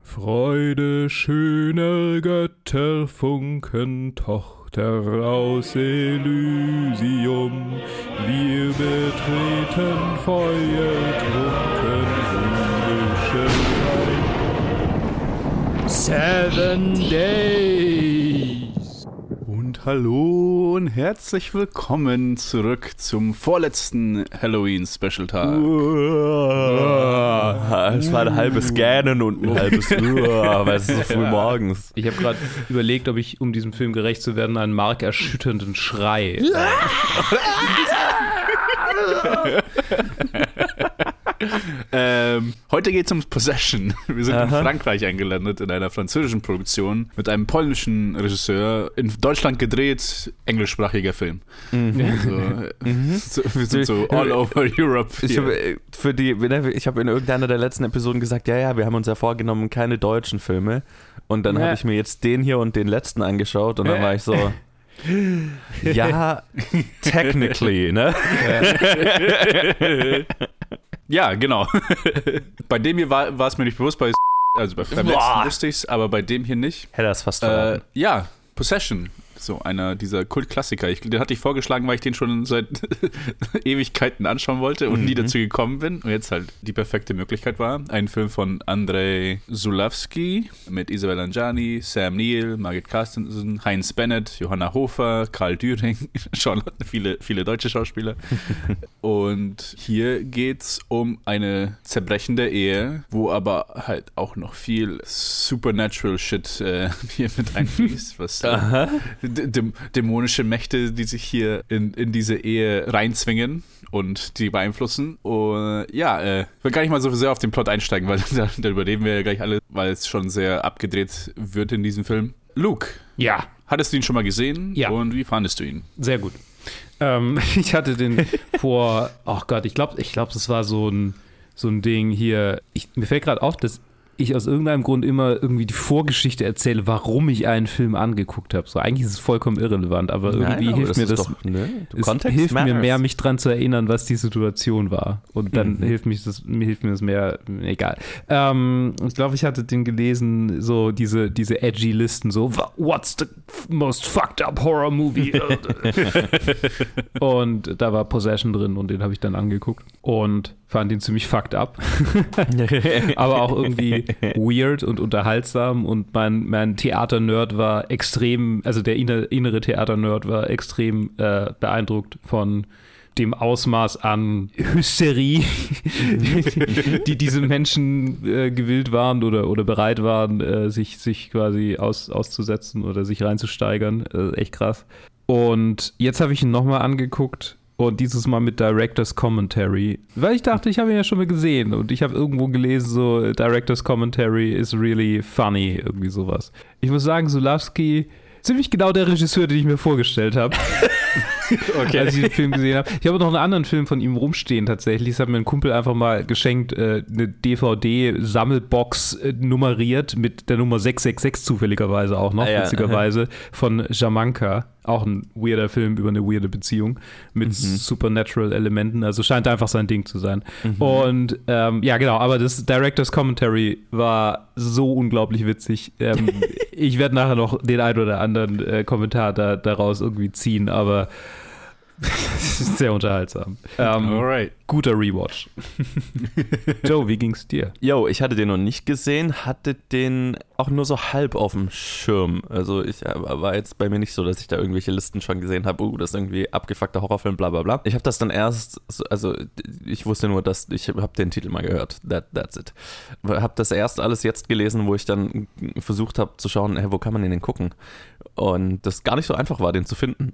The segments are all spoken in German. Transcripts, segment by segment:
Freude schöner Götterfunken, Tochter aus Elysium, wir betreten feuertrunken himmlische Seven Days. Hallo und herzlich willkommen zurück zum vorletzten Halloween-Special-Tag. Es war ein halbes Gähnen und ein halbes weil es ist so früh morgens. Ich habe gerade überlegt, ob ich, um diesem Film gerecht zu werden, einen markerschütternden Schrei. ähm, heute geht es um Possession. Wir sind Aha. in Frankreich eingelandet, in einer französischen Produktion mit einem polnischen Regisseur. In Deutschland gedreht, englischsprachiger Film. Mhm. Also, mhm. So, wir sind so all over Europe. Ich habe äh, für die, ich habe in irgendeiner der letzten Episoden gesagt, ja, ja, wir haben uns ja vorgenommen, keine deutschen Filme. Und dann ja. habe ich mir jetzt den hier und den letzten angeschaut und dann war ich so. Ja, technically, ne? Ja, genau. bei dem hier war, war es mir nicht bewusst, bei also beim letzten wusste ich es, aber bei dem hier nicht. Hätte das fast äh, Ja, Possession so einer dieser Kultklassiker. Ich, den hatte ich vorgeschlagen, weil ich den schon seit Ewigkeiten anschauen wollte und mhm. nie dazu gekommen bin. Und jetzt halt die perfekte Möglichkeit war. Ein Film von Andrei Zulawski mit Isabel Anjani, Sam Neill, Margit Carstensen, Heinz Bennett, Johanna Hofer, Karl Düring, schon viele, viele deutsche Schauspieler. und hier geht es um eine zerbrechende Ehe, wo aber halt auch noch viel Supernatural Shit äh, hier mit einfließt, was dämonische Mächte, die sich hier in, in diese Ehe reinzwingen und die beeinflussen. Und ja, äh, ich will gar nicht mal so sehr auf den Plot einsteigen, weil da, da überleben wir ja gleich alle, weil es schon sehr abgedreht wird in diesem Film. Luke. Ja. Hattest du ihn schon mal gesehen? Ja. Und wie fandest du ihn? Sehr gut. Ähm, ich hatte den vor, ach oh Gott, ich glaube, ich glaube, das war so ein, so ein Ding hier. Ich, mir fällt gerade auf, dass ich aus irgendeinem Grund immer irgendwie die Vorgeschichte erzähle, warum ich einen Film angeguckt habe. So eigentlich ist es vollkommen irrelevant, aber irgendwie Nein, aber hilft das mir das, doch, ne? es hilft matters. mir mehr, mich dran zu erinnern, was die Situation war. Und dann mhm. hilft mich das, mir hilft mir das mehr, egal. Ähm, ich glaube, ich hatte den gelesen, so diese, diese edgy Listen, so What's the most fucked up horror movie? und da war Possession drin und den habe ich dann angeguckt und fand ihn ziemlich fucked up. aber auch irgendwie weird und unterhaltsam und mein, mein Theater-Nerd war extrem, also der innere Theater-Nerd war extrem äh, beeindruckt von dem Ausmaß an Hysterie, die diese Menschen äh, gewillt waren oder, oder bereit waren, äh, sich, sich quasi aus, auszusetzen oder sich reinzusteigern. Äh, echt krass. Und jetzt habe ich ihn nochmal angeguckt und dieses Mal mit Director's Commentary. Weil ich dachte, ich habe ihn ja schon mal gesehen. Und ich habe irgendwo gelesen, so Director's Commentary is really funny. Irgendwie sowas. Ich muss sagen, Sulawski, ziemlich genau der Regisseur, den ich mir vorgestellt habe. okay. als ich den Film gesehen habe. Ich habe noch einen anderen Film von ihm rumstehen tatsächlich. Das hat mir ein Kumpel einfach mal geschenkt, äh, eine DVD-Sammelbox äh, nummeriert mit der Nummer 666 zufälligerweise auch noch, ah, ja, witzigerweise, von Jamanka. Auch ein weirder Film über eine weirde Beziehung mit mhm. Supernatural-Elementen. Also scheint einfach sein Ding zu sein. Mhm. Und ähm, ja, genau, aber das Director's Commentary war so unglaublich witzig. Ähm, ich werde nachher noch den ein oder anderen äh, Kommentar da, daraus irgendwie ziehen, aber Sehr unterhaltsam. Ähm, Alright. Guter Rewatch. Joe, wie ging's dir? Yo, ich hatte den noch nicht gesehen, hatte den auch nur so halb auf dem Schirm. Also ich äh, war jetzt bei mir nicht so, dass ich da irgendwelche Listen schon gesehen habe, uh, das ist irgendwie abgefuckter Horrorfilm, bla bla bla. Ich habe das dann erst, also ich wusste nur, dass ich habe den Titel mal gehört. That, that's it. Habe das erst alles jetzt gelesen, wo ich dann versucht habe zu schauen, hey, wo kann man den denn gucken? Und das gar nicht so einfach war, den zu finden.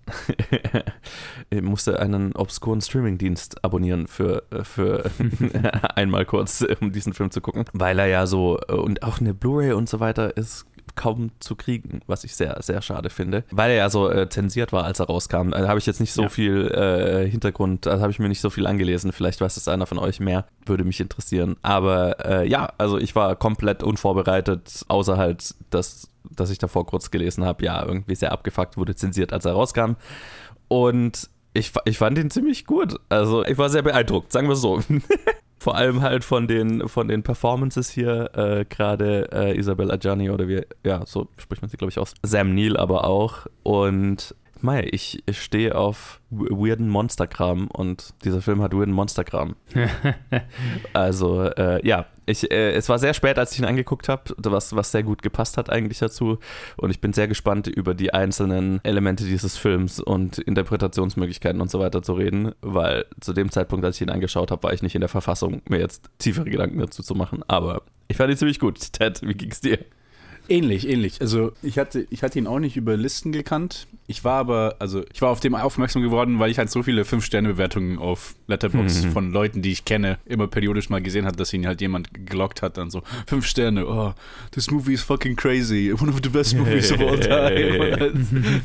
ich musste einen obskuren Streamingdienst abonnieren für, für einmal kurz, um diesen Film zu gucken, weil er ja so und auch eine Blu-ray und so weiter ist kaum zu kriegen, was ich sehr, sehr schade finde, weil er ja so äh, zensiert war, als er rauskam. Da habe ich jetzt nicht so ja. viel äh, Hintergrund, da habe ich mir nicht so viel angelesen. Vielleicht weiß es einer von euch mehr, würde mich interessieren. Aber äh, ja, also ich war komplett unvorbereitet, außer halt, dass das ich davor kurz gelesen habe, ja, irgendwie sehr abgefuckt, wurde zensiert, als er rauskam. Und ich, ich fand ihn ziemlich gut. Also ich war sehr beeindruckt, sagen wir so. Vor allem halt von den, von den Performances hier, äh, gerade äh, Isabel Adjani oder wie, ja, so spricht man sie, glaube ich, aus. Sam Neill aber auch. Und Mei, ich, stehe auf weirden Monsterkram und dieser Film hat weirden Monsterkram. also, äh, ja, ich, äh, es war sehr spät, als ich ihn angeguckt habe, was, was sehr gut gepasst hat eigentlich dazu. Und ich bin sehr gespannt, über die einzelnen Elemente dieses Films und Interpretationsmöglichkeiten und so weiter zu reden, weil zu dem Zeitpunkt, als ich ihn angeschaut habe, war ich nicht in der Verfassung, mir jetzt tiefere Gedanken dazu zu machen. Aber ich fand ihn ziemlich gut. Ted, wie ging's dir? Ähnlich, ähnlich. Also ich hatte, ich hatte ihn auch nicht über Listen gekannt. Ich war aber, also ich war auf dem aufmerksam geworden, weil ich halt so viele Fünf-Sterne-Bewertungen auf Letterbox mhm. von Leuten, die ich kenne, immer periodisch mal gesehen hat, dass ihn halt jemand gelockt hat, dann so, fünf Sterne, oh, this movie is fucking crazy, one of the best movies of all time.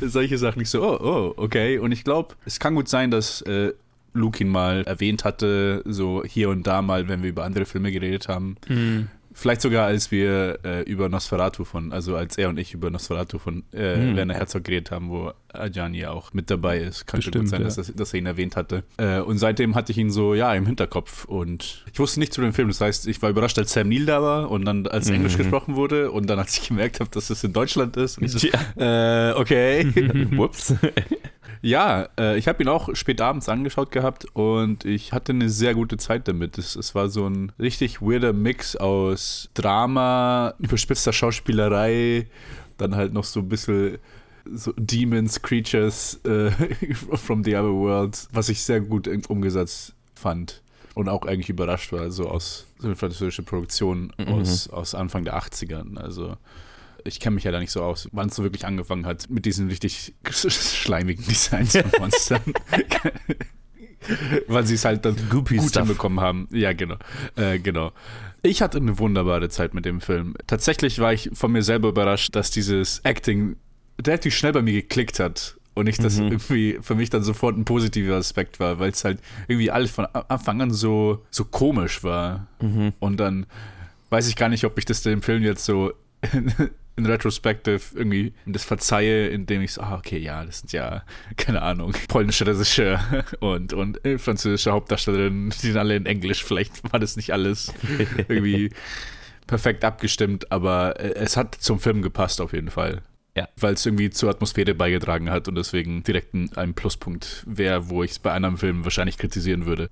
Solche Sachen. Ich so, oh, oh, okay. Und ich glaube, es kann gut sein, dass äh, Luke ihn mal erwähnt hatte, so hier und da mal, wenn wir über andere Filme geredet haben. Mhm. Vielleicht sogar, als wir äh, über Nosferatu von, also als er und ich über Nosferatu von äh, hm. Werner Herzog geredet haben, wo Ajani auch mit dabei ist. Kann schon gut sein, ja. dass, dass, er ihn erwähnt hatte. Äh, und seitdem hatte ich ihn so, ja, im Hinterkopf. Und ich wusste nicht zu dem Film. Das heißt, ich war überrascht, als Sam Neill da war und dann als mhm. Englisch gesprochen wurde. Und dann, als ich gemerkt habe, dass es in Deutschland ist. Und ich so, ja. äh, okay. Whoops. Ja, äh, ich habe ihn auch spät abends angeschaut gehabt und ich hatte eine sehr gute Zeit damit. Es, es war so ein richtig weirder Mix aus Drama, überspitzter Schauspielerei, dann halt noch so ein bisschen so Demons, Creatures äh, from the other world, was ich sehr gut umgesetzt fand und auch eigentlich überrascht war, so aus so eine französische Produktion mhm. aus, aus Anfang der 80ern. Also ich kenne mich ja da nicht so aus, wann es so wirklich angefangen hat mit diesen richtig schleimigen Designs von Monstern. Weil sie es halt dann Goopy gut Stuff. hinbekommen haben. Ja, genau. Äh, genau. Ich hatte eine wunderbare Zeit mit dem Film. Tatsächlich war ich von mir selber überrascht, dass dieses Acting relativ schnell bei mir geklickt hat. Und nicht, dass mhm. irgendwie für mich dann sofort ein positiver Aspekt war, weil es halt irgendwie alles von Anfang an so, so komisch war. Mhm. Und dann weiß ich gar nicht, ob ich das dem Film jetzt so in Retrospective irgendwie das verzeihe, indem ich so, ah, okay, ja, das sind ja, keine Ahnung, polnische Regisseur und, und äh, französische Hauptdarstellerin, die sind alle in Englisch. Vielleicht war das nicht alles irgendwie perfekt abgestimmt, aber äh, es hat zum Film gepasst auf jeden Fall. Ja. Weil es irgendwie zur Atmosphäre beigetragen hat und deswegen direkt ein, ein Pluspunkt wäre, wo ich es bei einem Film wahrscheinlich kritisieren würde.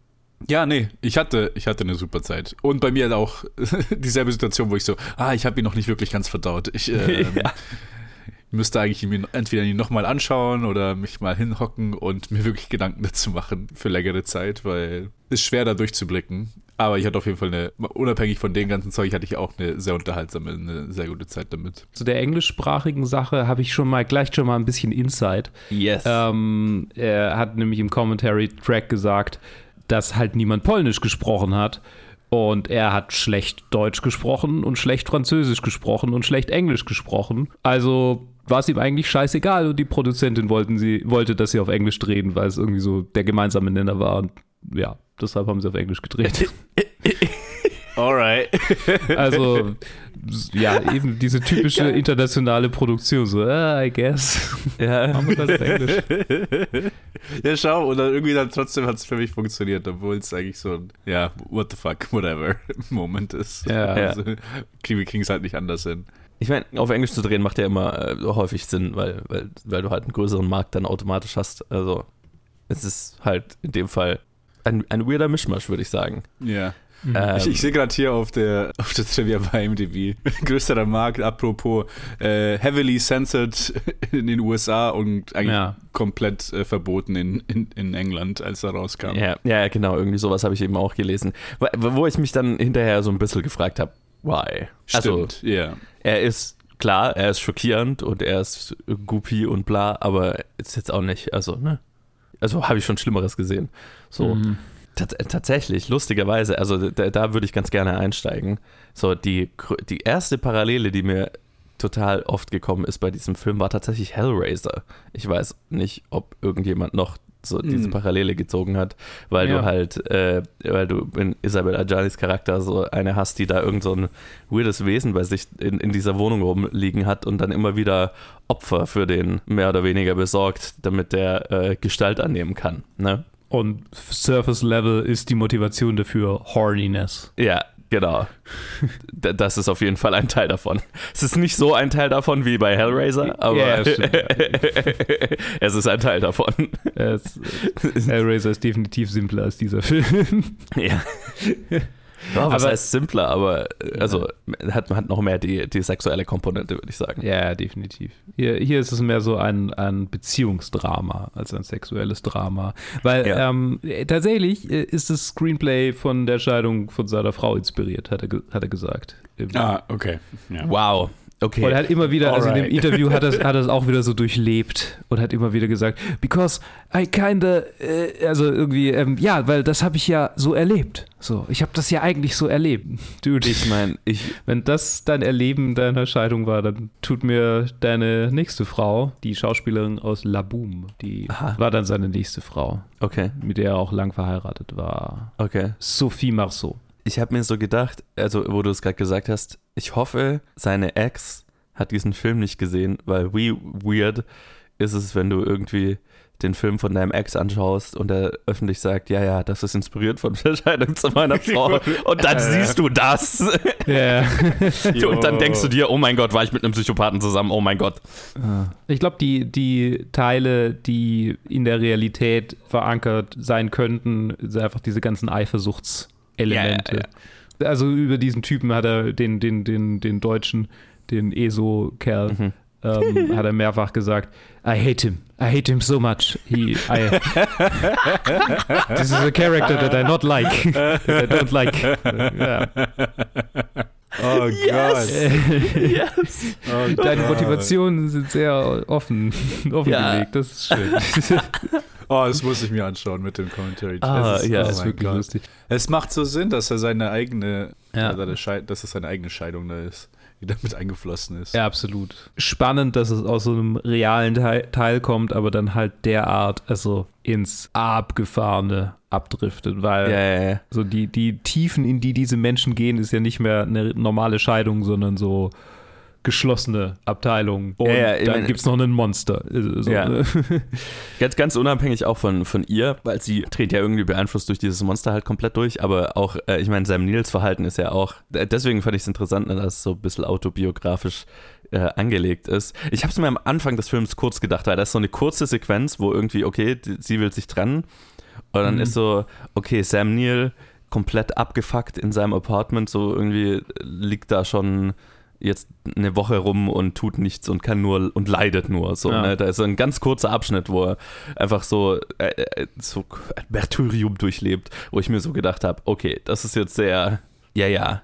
Ja, nee, ich hatte, ich hatte eine super Zeit. Und bei mir auch dieselbe Situation, wo ich so, ah, ich habe ihn noch nicht wirklich ganz verdaut. Ich ähm, ja. müsste eigentlich ihn entweder ihn nochmal anschauen oder mich mal hinhocken und mir wirklich Gedanken dazu machen für längere Zeit, weil es ist schwer da durchzublicken. Aber ich hatte auf jeden Fall eine, unabhängig von dem ganzen Zeug, hatte ich auch eine sehr unterhaltsame, eine sehr gute Zeit damit. Zu der englischsprachigen Sache habe ich schon mal, gleich schon mal ein bisschen Insight. Yes. Ähm, er hat nämlich im Commentary-Track gesagt, dass halt niemand Polnisch gesprochen hat. Und er hat schlecht Deutsch gesprochen und schlecht Französisch gesprochen und schlecht Englisch gesprochen. Also war es ihm eigentlich scheißegal und die Produzentin wollten sie, wollte, dass sie auf Englisch drehen, weil es irgendwie so der gemeinsame Nenner war. Und ja, deshalb haben sie auf Englisch gedreht. Alright. Also, ja, eben diese typische ja. internationale Produktion, so, uh, I guess. Ja. Machen wir das in Englisch. Ja, schau, und dann irgendwie dann trotzdem hat es für mich funktioniert, obwohl es eigentlich so ein, ja, what the fuck, whatever Moment ist. Ja. Also, wir kriegen es halt nicht anders hin. Ich meine, auf Englisch zu drehen macht ja immer äh, häufig Sinn, weil, weil, weil du halt einen größeren Markt dann automatisch hast. Also, es ist halt in dem Fall ein, ein weirder Mischmasch, würde ich sagen. Ja. Mhm. Ähm, ich, ich sehe gerade hier auf der, auf der Trivia bei MDB, größter Markt, apropos äh, heavily censored in den USA und eigentlich ja. komplett äh, verboten in, in, in England, als er rauskam. Ja, ja genau, irgendwie sowas habe ich eben auch gelesen. Wo, wo ich mich dann hinterher so ein bisschen gefragt habe, why? Also, Stimmt, ja. Also, yeah. Er ist klar, er ist schockierend und er ist goopy und bla, aber ist jetzt auch nicht, also, ne? Also habe ich schon Schlimmeres gesehen. So. Mhm. Tats tatsächlich, lustigerweise, also da, da würde ich ganz gerne einsteigen. So, die, die erste Parallele, die mir total oft gekommen ist bei diesem Film, war tatsächlich Hellraiser. Ich weiß nicht, ob irgendjemand noch so diese hm. Parallele gezogen hat, weil ja. du halt, äh, weil du in Isabel Adjanis Charakter so eine hast, die da irgend so ein weirdes Wesen bei sich in, in dieser Wohnung rumliegen hat und dann immer wieder Opfer für den mehr oder weniger besorgt, damit der äh, Gestalt annehmen kann. Ne? Und Surface Level ist die Motivation dafür Horniness. Ja, genau. Das ist auf jeden Fall ein Teil davon. Es ist nicht so ein Teil davon wie bei Hellraiser, aber stimmt. es ist ein Teil davon. Es, Hellraiser ist definitiv simpler als dieser Film. Ja. Ja, was Aber- heißt simpler, aber äh, also hat, hat noch mehr die, die sexuelle Komponente, würde ich sagen. Ja, definitiv. Hier, hier ist es mehr so ein, ein Beziehungsdrama als ein sexuelles Drama. Weil Ja. ähm, äh, tatsächlich äh, ist das Screenplay von der Scheidung von seiner Frau inspiriert, hat er, ge- hat er gesagt. Ah, okay. Ja. Wow. Okay. Und er hat immer wieder, also in dem Alright. Interview hat er es hat es auch wieder so durchlebt und hat immer wieder gesagt, because I kinda, äh, also irgendwie, ähm, ja, weil das habe ich ja so erlebt. So, ich habe das ja eigentlich so erlebt. Dude, ich meine, ich, wenn das dein Erleben deiner Scheidung war, dann tut mir deine nächste Frau, die Schauspielerin aus La Boom, die Aha. war dann seine nächste Frau, okay, mit der er auch lang verheiratet war. okay. Sophie Marceau. Ich habe mir so gedacht, also wo du es gerade gesagt hast, ich hoffe, seine Ex hat diesen Film nicht gesehen, weil wie weird ist es, wenn du irgendwie den Film von deinem Ex anschaust und er öffentlich sagt, ja, ja, das ist inspiriert von der Scheidung zu meiner Frau. Und dann siehst du das. Ja. Und dann denkst du dir, oh mein Gott, war ich mit einem Psychopathen zusammen, oh mein Gott. Ich glaube, die, die Teile, die in der Realität verankert sein könnten, sind einfach diese ganzen Eifersuchtselemente. Ja, Also über diesen Typen hat er den, den, den, den Deutschen, den ESO-Kerl, Mhm. ähm, hat er mehrfach gesagt, I hate him. I hate him so much. He, I, this is a character that I not like. that I don't like. Ja. Oh Yes. Yes. Gott. Oh Deine Gott. Motivationen sind sehr offen, offengelegt. Das ist schön. Oh, das muss ich mir anschauen mit dem Commentary. Ah, Das ist, ja, oh das ist wirklich Gott. lustig. Es macht so Sinn, dass er seine eigene, Ja. ja. seine Scheid dass es seine eigene Scheidung da ist, die damit eingeflossen ist. Ja, absolut. Spannend, dass es aus so einem realen Teil, Teil kommt, aber dann halt derart, also ins Abgefahrene abdriftet, weil Ja, ja, ja. so die, die Tiefen, in die diese Menschen gehen, ist ja nicht mehr eine normale Scheidung, sondern so geschlossene Abteilung. Und Ja, ja, dann meine- gibt es noch einen Monster. Also, So, Ja. ne? Ganz, ganz unabhängig auch von, von ihr, weil sie dreht ja irgendwie beeinflusst durch dieses Monster halt komplett durch, aber auch, äh, ich meine, Sam Nils Verhalten ist ja auch, äh, deswegen fand ich es interessant, ne, dass es so ein bisschen autobiografisch äh, angelegt ist. Ich habe es mir am Anfang des Films kurz gedacht, weil das ist so eine kurze Sequenz, wo irgendwie, okay, die, sie will sich trennen und dann Mhm. ist so, okay, Sam Neill komplett abgefuckt in seinem Apartment, so irgendwie liegt da schon jetzt eine Woche rum und tut nichts und kann nur und leidet nur. So, Ja. ne? Da ist so ein ganz kurzer Abschnitt, wo er einfach so, äh, äh, so ein Martyrium durchlebt, wo ich mir so gedacht habe, okay, das ist jetzt sehr, ja, ja,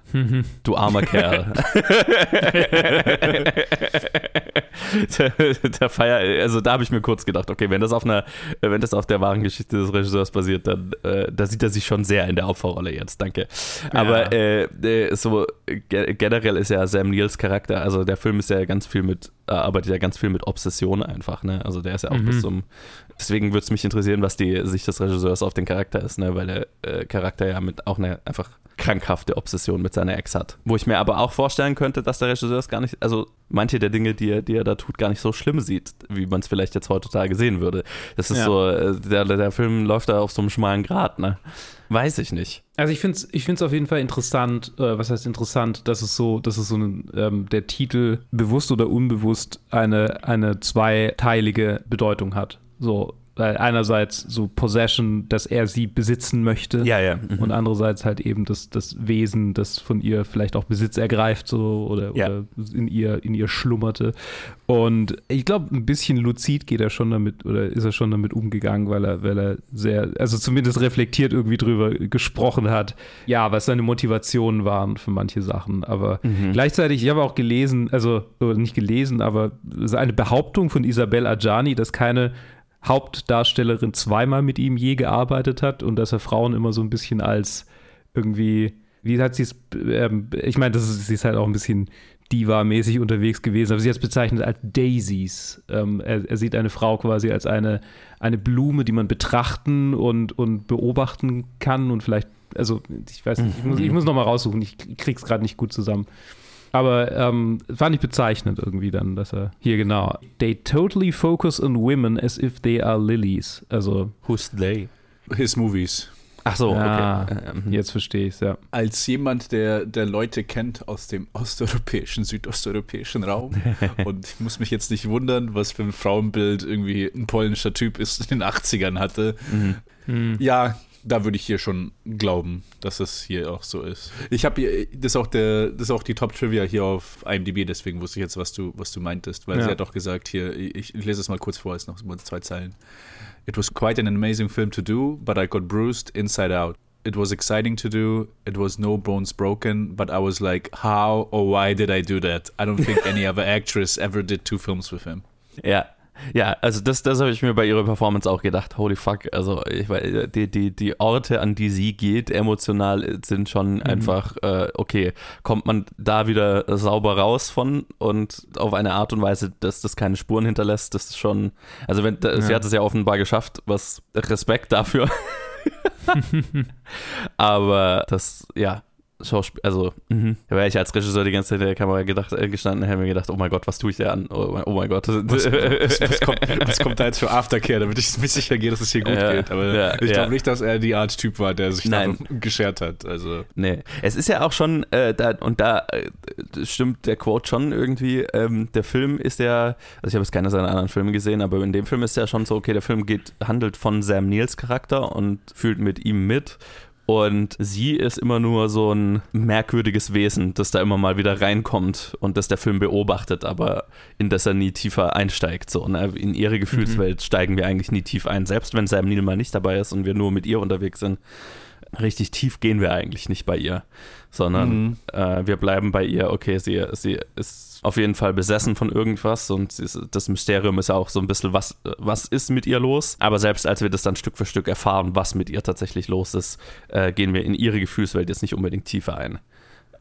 du armer Kerl. der, Feier, also da habe ich mir kurz gedacht, okay, wenn das auf einer, wenn das auf der wahren Geschichte des Regisseurs basiert, dann äh, da sieht er sich schon sehr in der Opferrolle jetzt, danke. Aber äh, äh, so ge generell ist ja Sam Neils Charakter, also der Film ist ja ganz viel mit, äh, arbeitet ja ganz viel mit Obsession einfach, ne? Also der ist ja auch Mhm. bis zum Deswegen würde es mich interessieren, was die Sicht des Regisseurs auf den Charakter ist, ne? weil der äh, Charakter ja mit auch eine einfach krankhafte Obsession mit seiner Ex hat. Wo ich mir aber auch vorstellen könnte, dass der Regisseur es gar nicht, also manche der Dinge, die er, die er da tut, gar nicht so schlimm sieht, wie man es vielleicht jetzt heutzutage sehen würde. Das ist Ja. so, äh, der, der Film läuft da auf so einem schmalen Grat, ne? Weiß ich nicht. Also ich finde es ich find's auf jeden Fall interessant, äh, was heißt interessant, dass es so, dass es so ein, ähm, der Titel bewusst oder unbewusst eine, eine zweiteilige Bedeutung hat. So, weil einerseits so Possession, dass er sie besitzen möchte. Ja, ja. Mhm. Und andererseits halt eben das, das Wesen, das von ihr vielleicht auch Besitz ergreift, so oder, Ja. oder in ihr, in ihr schlummerte. Und ich glaube, ein bisschen luzid geht er schon damit, oder ist er schon damit umgegangen, weil er, weil er sehr, also zumindest reflektiert irgendwie drüber gesprochen hat, ja, was seine Motivationen waren für manche Sachen. Aber Mhm. gleichzeitig, ich habe auch gelesen, also oder nicht gelesen, aber es ist eine Behauptung von Isabel Adjani, dass keine Hauptdarstellerin zweimal mit ihm je gearbeitet hat und dass er Frauen immer so ein bisschen als irgendwie, wie hat sie es, ähm, ich meine, das ist, sie ist halt auch ein bisschen Diva-mäßig unterwegs gewesen, aber sie hat es bezeichnet als Daisies. Ähm, er, er sieht eine Frau quasi als eine, eine Blume, die man betrachten und, und beobachten kann und vielleicht, also ich weiß nicht, ich muss, ich muss noch mal raussuchen, ich krieg's gerade nicht gut zusammen. Aber ähm, fand ich bezeichnend irgendwie dann, dass er hier genau. They totally focus on women as if they are lilies. Also Who's they? His Movies. Ach so, Ja, okay. Äh, mhm. Jetzt verstehe ich es, ja. Als jemand, der, der Leute kennt aus dem osteuropäischen, südosteuropäischen Raum. Und ich muss mich jetzt nicht wundern, was für ein Frauenbild irgendwie ein polnischer Typ ist in den 80ern hatte. Mhm. Hm. Ja, da würde ich hier schon glauben, dass es hier auch so ist. Ich habe hier, das ist auch der, das ist auch die Top Trivia hier auf IMDb, deswegen wusste ich jetzt, was du, was du meintest, weil Ja. sie hat auch gesagt hier, ich, ich lese es mal kurz vor, es sind noch zwei Zeilen. It was quite an amazing film to do, but I got bruised inside out. It was exciting to do. It was no bones broken, but I was like, how or why did I do that? I don't think any other actress ever did two films with him. Ja. Ja, also das, das habe ich mir bei ihrer Performance auch gedacht. Holy fuck. Also ich, weiß, die, die, die Orte, an die sie geht, emotional sind schon einfach, äh, okay, kommt man da wieder sauber raus von und auf eine Art und Weise, dass das keine Spuren hinterlässt, das ist schon, also wenn, da, sie Ja. hat es ja offenbar geschafft, was Respekt dafür. Aber das, ja, Schauspiel, also, mhm. da wäre ich als Regisseur die ganze Zeit in der Kamera gedacht, äh, gestanden, hätte mir gedacht, oh mein Gott, was tue ich da an? Oh mein, oh mein Gott. Was, was, was, kommt, was kommt da jetzt für Aftercare, damit ich mir sicher gehe, dass es hier gut Ja, geht. Aber ja, ich ja. glaube nicht, dass er die Art Typ war, der sich Nein. geschert hat. Also. Nee, es ist ja auch schon, äh, da, und da äh, stimmt der Quote schon irgendwie, ähm, der Film ist ja, also ich habe jetzt keine seiner anderen Filme gesehen, aber in dem Film ist ja schon so, okay, der Film geht, handelt von Sam Neils Charakter und fühlt mit ihm mit. Und sie ist immer nur so ein merkwürdiges Wesen, das da immer mal wieder reinkommt und das der Film beobachtet, aber in das er nie tiefer einsteigt. So, ne? In ihre Gefühlswelt steigen wir eigentlich nie tief ein. Selbst wenn Sam Neill mal nicht dabei ist und wir nur mit ihr unterwegs sind, richtig tief gehen wir eigentlich nicht bei ihr, sondern Mhm. äh, wir bleiben bei ihr, okay, sie, sie ist auf jeden Fall besessen von irgendwas und das Mysterium ist ja auch so ein bisschen, was, was ist mit ihr los? Aber selbst als wir das dann Stück für Stück erfahren, was mit ihr tatsächlich los ist, äh, gehen wir in ihre Gefühlswelt jetzt nicht unbedingt tiefer ein.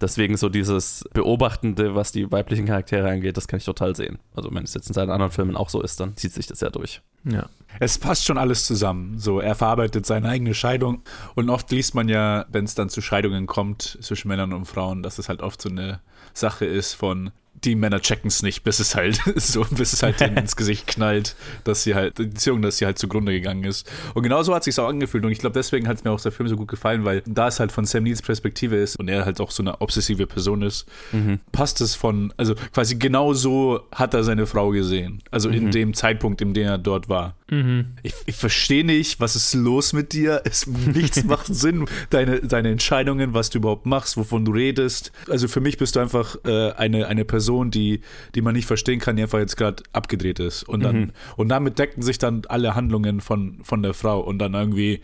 Deswegen so dieses Beobachtende, was die weiblichen Charaktere angeht, das kann ich total sehen. Also wenn es jetzt in seinen anderen Filmen auch so ist, dann zieht sich das ja durch. Ja. Es passt schon alles zusammen. So, er verarbeitet seine eigene Scheidung. Und oft liest man ja, wenn es dann zu Scheidungen kommt zwischen Männern und Frauen, dass es halt oft so eine Sache ist von die Männer checken es nicht, bis es halt so, bis es halt ins Gesicht knallt, dass sie halt, die Beziehung, dass sie halt zugrunde gegangen ist. Und genau so hat es sich auch angefühlt. Und ich glaube, deswegen hat es mir auch der Film so gut gefallen, weil da es halt von Sam Neils Perspektive ist und er halt auch so eine obsessive Person ist, passt es von, also quasi genau so hat er seine Frau gesehen. Also in dem Zeitpunkt, in dem er dort war. Ich, ich verstehe nicht, was ist los mit dir? Es, nichts macht Sinn. Deine, deine Entscheidungen, was du überhaupt machst, wovon du redest. Also für mich bist du einfach äh, eine, eine Person, die, die man nicht verstehen kann, die einfach jetzt gerade abgedreht ist. Und, dann, und damit decken sich dann alle Handlungen von, von der Frau. Und dann irgendwie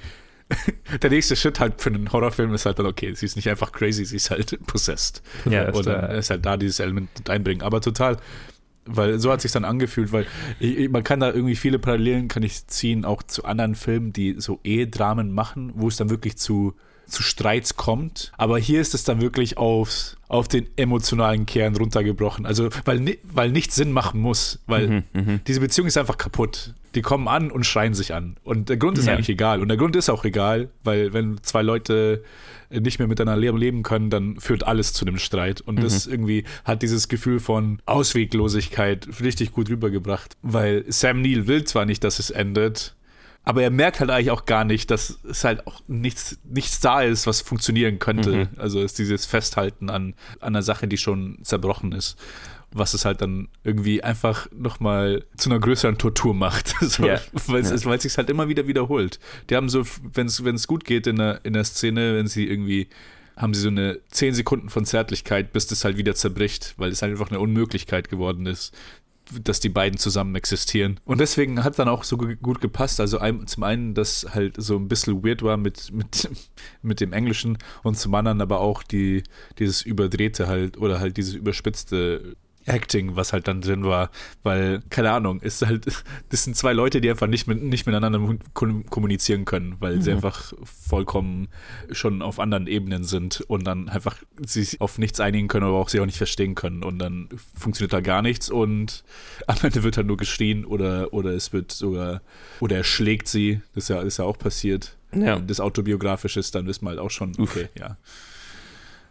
der nächste Schritt halt für einen Horrorfilm ist halt dann, okay, sie ist nicht einfach crazy, sie ist halt possessed. Ja, dann ist halt da dieses Element einbringen. Aber total, weil so hat sich dann angefühlt, weil ich, man kann da irgendwie viele Parallelen kann ich ziehen, auch zu anderen Filmen, die so Ehedramen machen, wo es dann wirklich zu zu Streits kommt, aber hier ist es dann wirklich aufs, auf den emotionalen Kern runtergebrochen. Also, weil, weil nichts Sinn machen muss, weil diese Beziehung ist einfach kaputt. Die kommen an und schreien sich an. Und der Grund ist Ja. eigentlich egal. Und der Grund ist auch egal, weil wenn zwei Leute nicht mehr miteinander le- leben können, dann führt alles zu einem Streit. Und das irgendwie hat dieses Gefühl von Ausweglosigkeit richtig gut rübergebracht. Weil Sam Neill will zwar nicht, dass es endet, aber er merkt halt eigentlich auch gar nicht, dass es halt auch nichts, nichts da ist, was funktionieren könnte. Also ist dieses Festhalten an, an einer Sache, die schon zerbrochen ist. Was es halt dann irgendwie einfach nochmal zu einer größeren Tortur macht. so, Ja. Weil es Ja. sich halt immer wieder wiederholt. Die haben so, wenn es gut geht in der, in der Szene, wenn sie irgendwie haben sie so eine 10 Sekunden von Zärtlichkeit, bis das halt wieder zerbricht, weil es halt einfach eine Unmöglichkeit geworden ist, dass die beiden zusammen existieren. Und deswegen hat dann auch so gut gepasst. Also zum einen, dass halt so ein bisschen weird war mit, mit, mit dem Englischen und zum anderen aber auch die, dieses Überdrehte halt oder halt dieses überspitzte Acting, was halt dann drin war, weil, keine Ahnung, ist halt, das sind zwei Leute, die einfach nicht, mit, nicht miteinander kom- kommunizieren können, weil sie einfach vollkommen schon auf anderen Ebenen sind und dann einfach sich auf nichts einigen können, aber auch sie auch nicht verstehen können und dann funktioniert da gar nichts und am Ende wird halt nur geschrien oder, oder es wird sogar, oder er schlägt sie, das ist ja, ist ja auch passiert. Ja. Wenn das autobiografisch ist, dann wissen wir halt auch schon, okay, ja.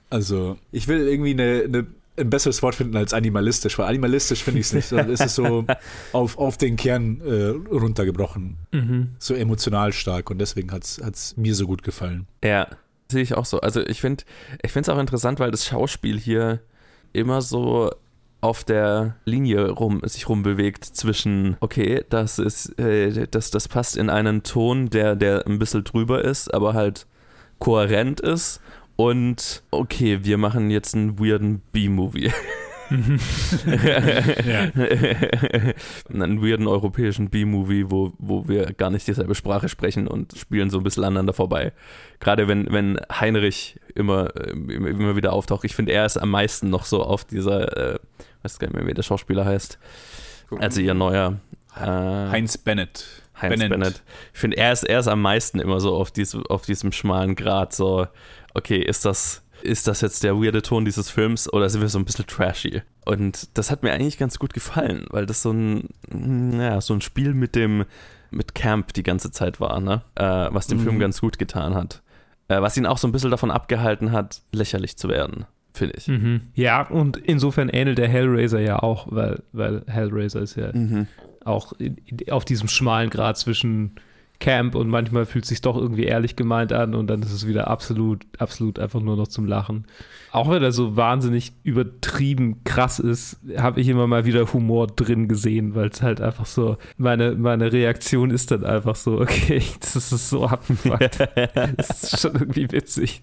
Also, ich will irgendwie eine, eine ein besseres Wort finden als animalistisch, weil animalistisch finde ich es nicht, es ist so auf, auf den Kern äh, runtergebrochen. Mhm. So emotional stark und deswegen hat es mir so gut gefallen. Ja, sehe ich auch so. Also ich finde ich es auch interessant, weil das Schauspiel hier immer so auf der Linie rum, sich rumbewegt zwischen, okay, das ist, äh, das, das passt in einen Ton, der, der ein bisschen drüber ist, aber halt kohärent ist und okay, wir machen jetzt einen weirden B-Movie. einen weirden europäischen B-Movie, wo, wo wir gar nicht dieselbe Sprache sprechen und spielen so ein bisschen aneinander vorbei. Gerade wenn, wenn Heinrich immer, äh, immer wieder auftaucht. Ich finde, er ist am meisten noch so auf dieser, äh, weiß gar nicht mehr, wie der Schauspieler heißt. Also ihr neuer. Äh, Heinz Bennett. Heinz Bennett. Bennett. Ich finde, er ist, er ist am meisten immer so auf, diesem auf diesem schmalen Grad, so, okay, ist das ist das jetzt der weirde Ton dieses Films oder sind wir so ein bisschen trashy? Und das hat mir eigentlich ganz gut gefallen, weil das so ein, ja, so ein Spiel mit dem, mit Camp die ganze Zeit war, ne? Äh, was dem mhm. Film ganz gut getan hat. Äh, was ihn auch so ein bisschen davon abgehalten hat, lächerlich zu werden, finde ich. Mhm. Ja, und insofern ähnelt der Hellraiser ja auch, weil, weil Hellraiser ist ja mhm. auch in, in, auf diesem schmalen Grad zwischen Camp und manchmal fühlt es sich doch irgendwie ehrlich gemeint an und dann ist es wieder absolut, absolut einfach nur noch zum Lachen. Auch wenn er so wahnsinnig übertrieben krass ist, habe ich immer mal wieder Humor drin gesehen, weil es halt einfach so, meine, meine Reaktion ist dann einfach so, okay, das ist so abgefuckt. das ist schon irgendwie witzig.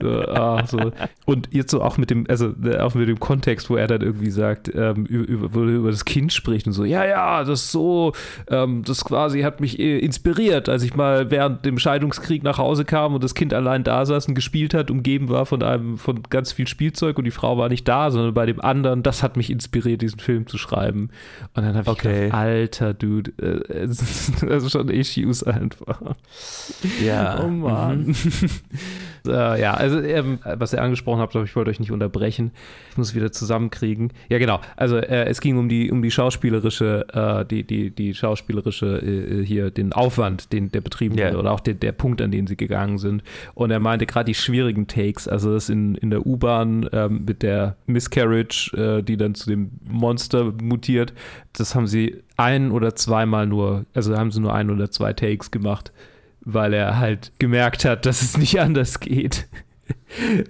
So, ah, so. Und jetzt so auch mit dem, also äh, auch mit dem Kontext, wo er dann irgendwie sagt, ähm, über, wo er über das Kind spricht und so, ja, ja, das ist so, ähm, das quasi hat mich äh, inspiriert, als ich mal während dem Scheidungskrieg nach Hause kam und das Kind allein da saß und gespielt hat, umgeben war von einem, von ganz viel Spielzeug und die Frau war nicht da, sondern bei dem anderen, das hat mich inspiriert, diesen Film zu schreiben. Und dann habe ich okay. gedacht, alter Dude, äh, das ist schon Issues einfach. Ja. Oh Mann. Mhm. äh, ja, also ähm, was ihr angesprochen habt, ich wollte euch nicht unterbrechen. Ich muss wieder zusammenkriegen. Ja, genau. Also äh, es ging um die um die schauspielerische, äh, die die die schauspielerische äh, hier den Aufwand, den der betrieben yeah. wurde oder auch den, der Punkt, an den sie gegangen sind. Und er meinte gerade die schwierigen Takes, also das in in der U-Bahn ähm, mit der Miscarriage, äh, die dann zu dem Monster mutiert, das haben sie ein oder zweimal nur, also haben sie nur ein oder zwei Takes gemacht weil er halt gemerkt hat, dass es nicht anders geht.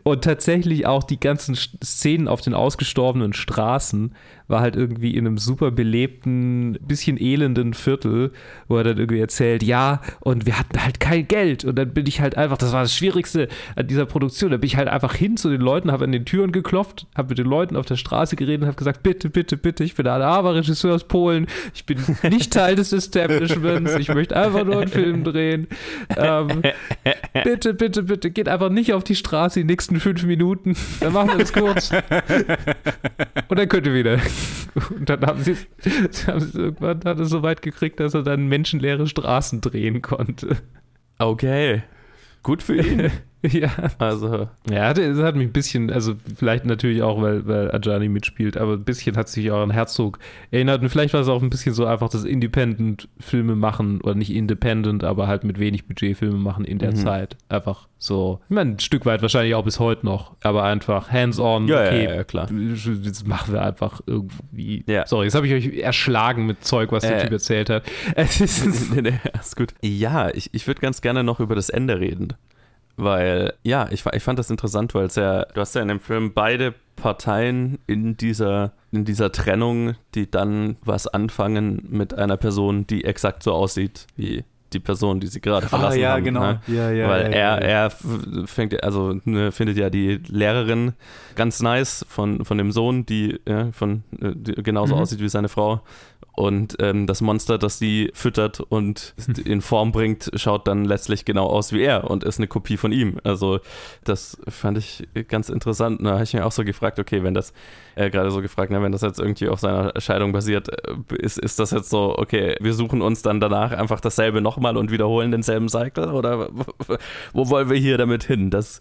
Und tatsächlich auch die ganzen Szenen auf den ausgestorbenen Straßen war halt irgendwie in einem super belebten, bisschen elenden Viertel, wo er dann irgendwie erzählt, ja, und wir hatten halt kein Geld. Und dann bin ich halt einfach, das war das Schwierigste an dieser Produktion, da bin ich halt einfach hin zu den Leuten, habe an den Türen geklopft, habe mit den Leuten auf der Straße geredet und habe gesagt, bitte, bitte, bitte, ich bin ein Regisseur aus Polen, ich bin nicht Teil des Establishments, ich möchte einfach nur einen Film drehen. Ähm, bitte, bitte, bitte, geht einfach nicht auf die Straße die nächsten fünf Minuten, dann machen wir das kurz. und dann könnt ihr wieder. Und dann haben sie es, irgendwann hat es so weit gekriegt, dass er dann menschenleere Straßen drehen konnte. Okay. Gut für ihn. Ja. Also. Ja, das hat mich ein bisschen, also vielleicht natürlich auch, weil, weil Ajani mitspielt, aber ein bisschen hat sich auch an Herzog erinnert. Und vielleicht war es auch ein bisschen so einfach das Independent-Filme machen, oder nicht Independent, aber halt mit wenig Budget Filme machen in der mhm. Zeit. Einfach so. Ich meine, ein Stück weit wahrscheinlich auch bis heute noch, aber einfach hands-on. Ja, okay, ja, ja, klar. Jetzt machen wir einfach irgendwie. Ja. Sorry, jetzt habe ich euch erschlagen mit Zeug, was der äh, Typ erzählt hat. Es ist, nee, nee, ist gut. Ja, ich, ich würde ganz gerne noch über das Ende reden. Weil, ja, ich, ich fand das interessant, weil es ja, du hast ja in dem Film beide Parteien in dieser, in dieser Trennung, die dann was anfangen mit einer Person, die exakt so aussieht wie die Person, die sie gerade ah, verlassen ah, ja, haben. Genau. Ne? Ja, ja, Weil ja, er, er fängt, also ne, findet ja die Lehrerin ganz nice von, von dem Sohn, die, ja, von, äh, die genauso mhm. aussieht wie seine Frau. Und ähm, das Monster, das sie füttert und in Form bringt, schaut dann letztlich genau aus wie er und ist eine Kopie von ihm. Also das fand ich ganz interessant. Da habe ich mir auch so gefragt, okay, wenn das, äh, gerade so gefragt, ne, wenn das jetzt irgendwie auf seiner Scheidung basiert, äh, ist, ist das jetzt so, okay, wir suchen uns dann danach einfach dasselbe nochmal und wiederholen denselben Cycle? Oder wo wollen wir hier damit hin? Das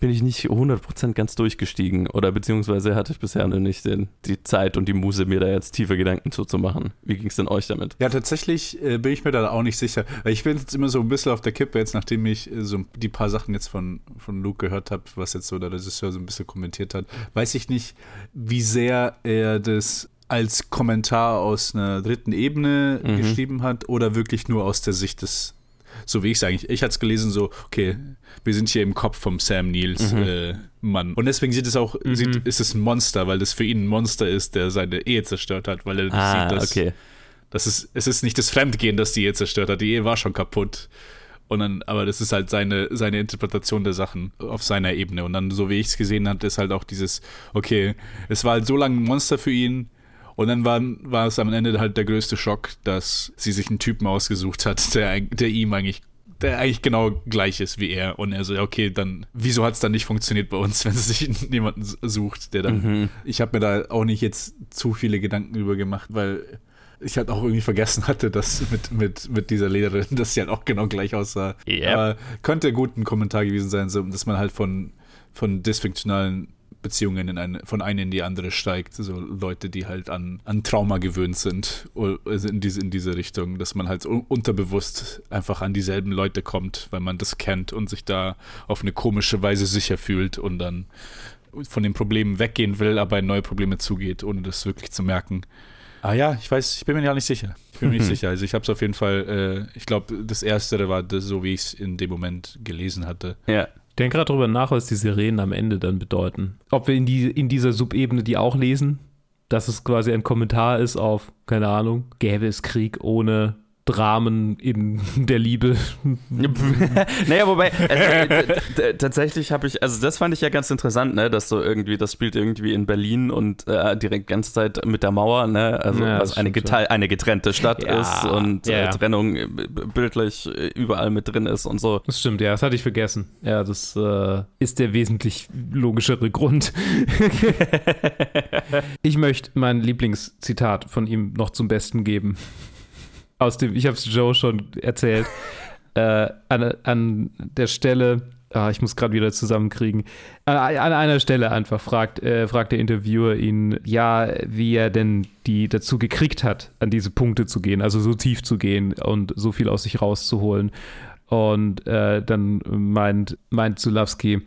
bin ich nicht 100% ganz durchgestiegen oder beziehungsweise hatte ich bisher noch nicht den, die Zeit und die Muse, mir da jetzt tiefe Gedanken zuzumachen. Wie ging es denn euch damit? Ja, tatsächlich äh, bin ich mir da auch nicht sicher. Ich bin jetzt immer so ein bisschen auf der Kippe, jetzt nachdem ich äh, so die paar Sachen jetzt von, von Luke gehört habe, was jetzt so der Regisseur so ein bisschen kommentiert hat, weiß ich nicht, wie sehr er das als Kommentar aus einer dritten Ebene mhm. geschrieben hat oder wirklich nur aus der Sicht des so wie ich es eigentlich, ich hatte es gelesen, so, okay, wir sind hier im Kopf vom Sam Niels mhm. äh, Mann. Und deswegen sieht es auch, mhm. sieht, ist es ein Monster, weil das für ihn ein Monster ist, der seine Ehe zerstört hat, weil er ah, sieht, dass, okay. das ist, es ist nicht das Fremdgehen, das die Ehe zerstört hat, die Ehe war schon kaputt. Und dann, aber das ist halt seine, seine Interpretation der Sachen auf seiner Ebene. Und dann, so wie ich es gesehen habe, ist halt auch dieses, okay, es war halt so lange ein Monster für ihn, und dann war, war es am Ende halt der größte Schock, dass sie sich einen Typen ausgesucht hat, der, der ihm eigentlich der eigentlich genau gleich ist wie er. Und er so, ja, okay, dann, wieso hat es dann nicht funktioniert bei uns, wenn sie sich jemanden sucht, der dann. Mhm. Ich habe mir da auch nicht jetzt zu viele Gedanken über gemacht, weil ich halt auch irgendwie vergessen hatte, dass mit, mit, mit dieser Lehrerin, dass sie halt auch genau gleich aussah. Yep. Aber könnte gut ein Kommentar gewesen sein, so, dass man halt von, von dysfunktionalen Beziehungen in eine, von einer in die andere steigt. So Leute, die halt an, an Trauma gewöhnt sind, also in diese, in diese Richtung, dass man halt unterbewusst einfach an dieselben Leute kommt, weil man das kennt und sich da auf eine komische Weise sicher fühlt und dann von den Problemen weggehen will, aber in neue Probleme zugeht, ohne das wirklich zu merken. Ah ja, ich weiß, ich bin mir ja nicht sicher. Ich bin mir nicht sicher. Also ich habe es auf jeden Fall, äh, ich glaube, das Erstere war das, so, wie ich es in dem Moment gelesen hatte. Ja denke gerade darüber nach, was die Sirenen am Ende dann bedeuten. Ob wir in, die, in dieser Subebene die auch lesen, dass es quasi ein Kommentar ist auf, keine Ahnung, gäbe es Krieg ohne Dramen in der Liebe. naja, wobei, also, tatsächlich habe ich, also das fand ich ja ganz interessant, ne, dass so irgendwie, das spielt irgendwie in Berlin und äh, direkt ganze Zeit mit der Mauer, ne, also ja, was eine, geteil, eine getrennte Stadt ja, ist und ja. äh, Trennung äh, bildlich äh, überall mit drin ist und so. Das stimmt, ja, das hatte ich vergessen. Ja, das äh, ist der wesentlich logischere Grund. ich möchte mein Lieblingszitat von ihm noch zum Besten geben aus dem, ich habe es Joe schon erzählt, äh, an, an der Stelle, ah, ich muss gerade wieder zusammenkriegen, an, an, einer Stelle einfach fragt, äh, fragt der Interviewer ihn, ja, wie er denn die dazu gekriegt hat, an diese Punkte zu gehen, also so tief zu gehen und so viel aus sich rauszuholen. Und äh, dann meint, meint Zulawski,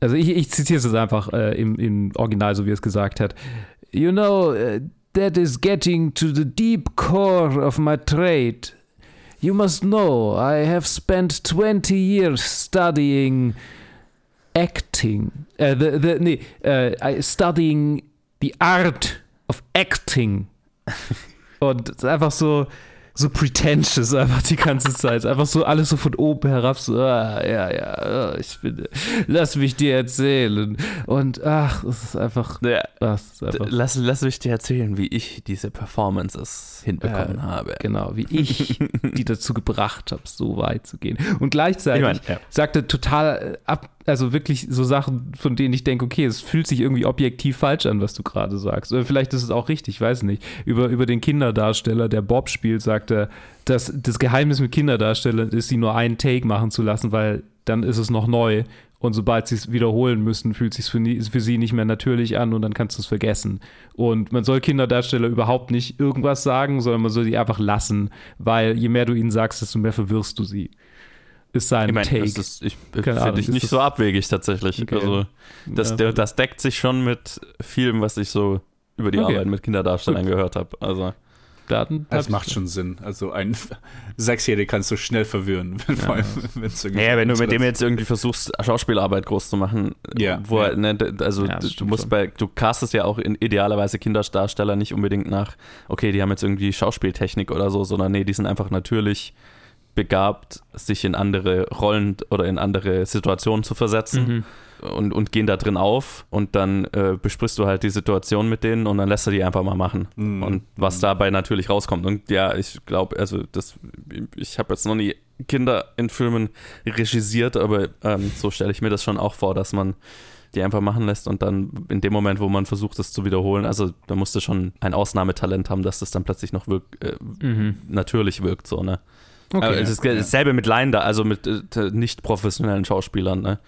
also ich, ich zitiere es einfach äh, im, im Original, so wie er es gesagt hat. You know, uh, That is getting to the deep core of my trade. You must know I have spent 20 years studying acting. Uh, the, the, nee, uh, studying the art of acting. Und einfach so, so pretentious einfach die ganze Zeit. Einfach so alles so von oben herab, so, ah, ja, ja, ah, ich finde, lass mich dir erzählen. Und ach, es ist einfach, ja, das ist einfach lass, lass mich dir erzählen, wie ich diese Performances hinbekommen ja, habe. Genau, wie ich die dazu gebracht habe, so weit zu gehen. Und gleichzeitig ich mein, ja. sagte total ab, also wirklich so Sachen, von denen ich denke, okay, es fühlt sich irgendwie objektiv falsch an, was du gerade sagst. Oder vielleicht ist es auch richtig, weiß nicht. Über, über den Kinderdarsteller, der Bob spielt, sagte, dass das Geheimnis mit Kinderdarstellern ist, sie nur einen Take machen zu lassen, weil dann ist es noch neu. Und sobald sie es wiederholen müssen, fühlt es sich für, für sie nicht mehr natürlich an und dann kannst du es vergessen. Und man soll Kinderdarsteller überhaupt nicht irgendwas sagen, sondern man soll sie einfach lassen, weil je mehr du ihnen sagst, desto mehr verwirrst du sie ist sein ich mein, Take. Ist, ich finde ich nicht so abwegig tatsächlich. Okay. Also das, ja. das deckt sich schon mit vielem, was ich so über die okay. Arbeit mit Kinderdarstellern Gut. gehört habe. Also Daten. Das macht schon Sinn. Also ein Sechsjähriger kannst du schnell verwirren, wenn, ja. allem, naja, wenn du mit dem jetzt irgendwie versuchst, Schauspielarbeit groß zu machen, ja. wo ja. Ne, also ja, du musst schon. bei, du castest ja auch in idealerweise Kinderdarsteller nicht unbedingt nach, okay, die haben jetzt irgendwie Schauspieltechnik oder so, sondern nee, die sind einfach natürlich begabt, sich in andere Rollen oder in andere Situationen zu versetzen. Mhm. Und, und gehen da drin auf und dann äh, besprichst du halt die Situation mit denen und dann lässt du die einfach mal machen. Mhm. Und was mhm. dabei natürlich rauskommt. Und ja, ich glaube, also das, ich habe jetzt noch nie Kinder in Filmen regisiert, aber ähm, so stelle ich mir das schon auch vor, dass man die einfach machen lässt und dann in dem Moment, wo man versucht, das zu wiederholen, also da musst du schon ein Ausnahmetalent haben, dass das dann plötzlich noch wirk äh, mhm. natürlich wirkt, so, ne? Okay, es ist dasselbe mit Laien da, also mit äh, nicht professionellen Schauspielern, ne?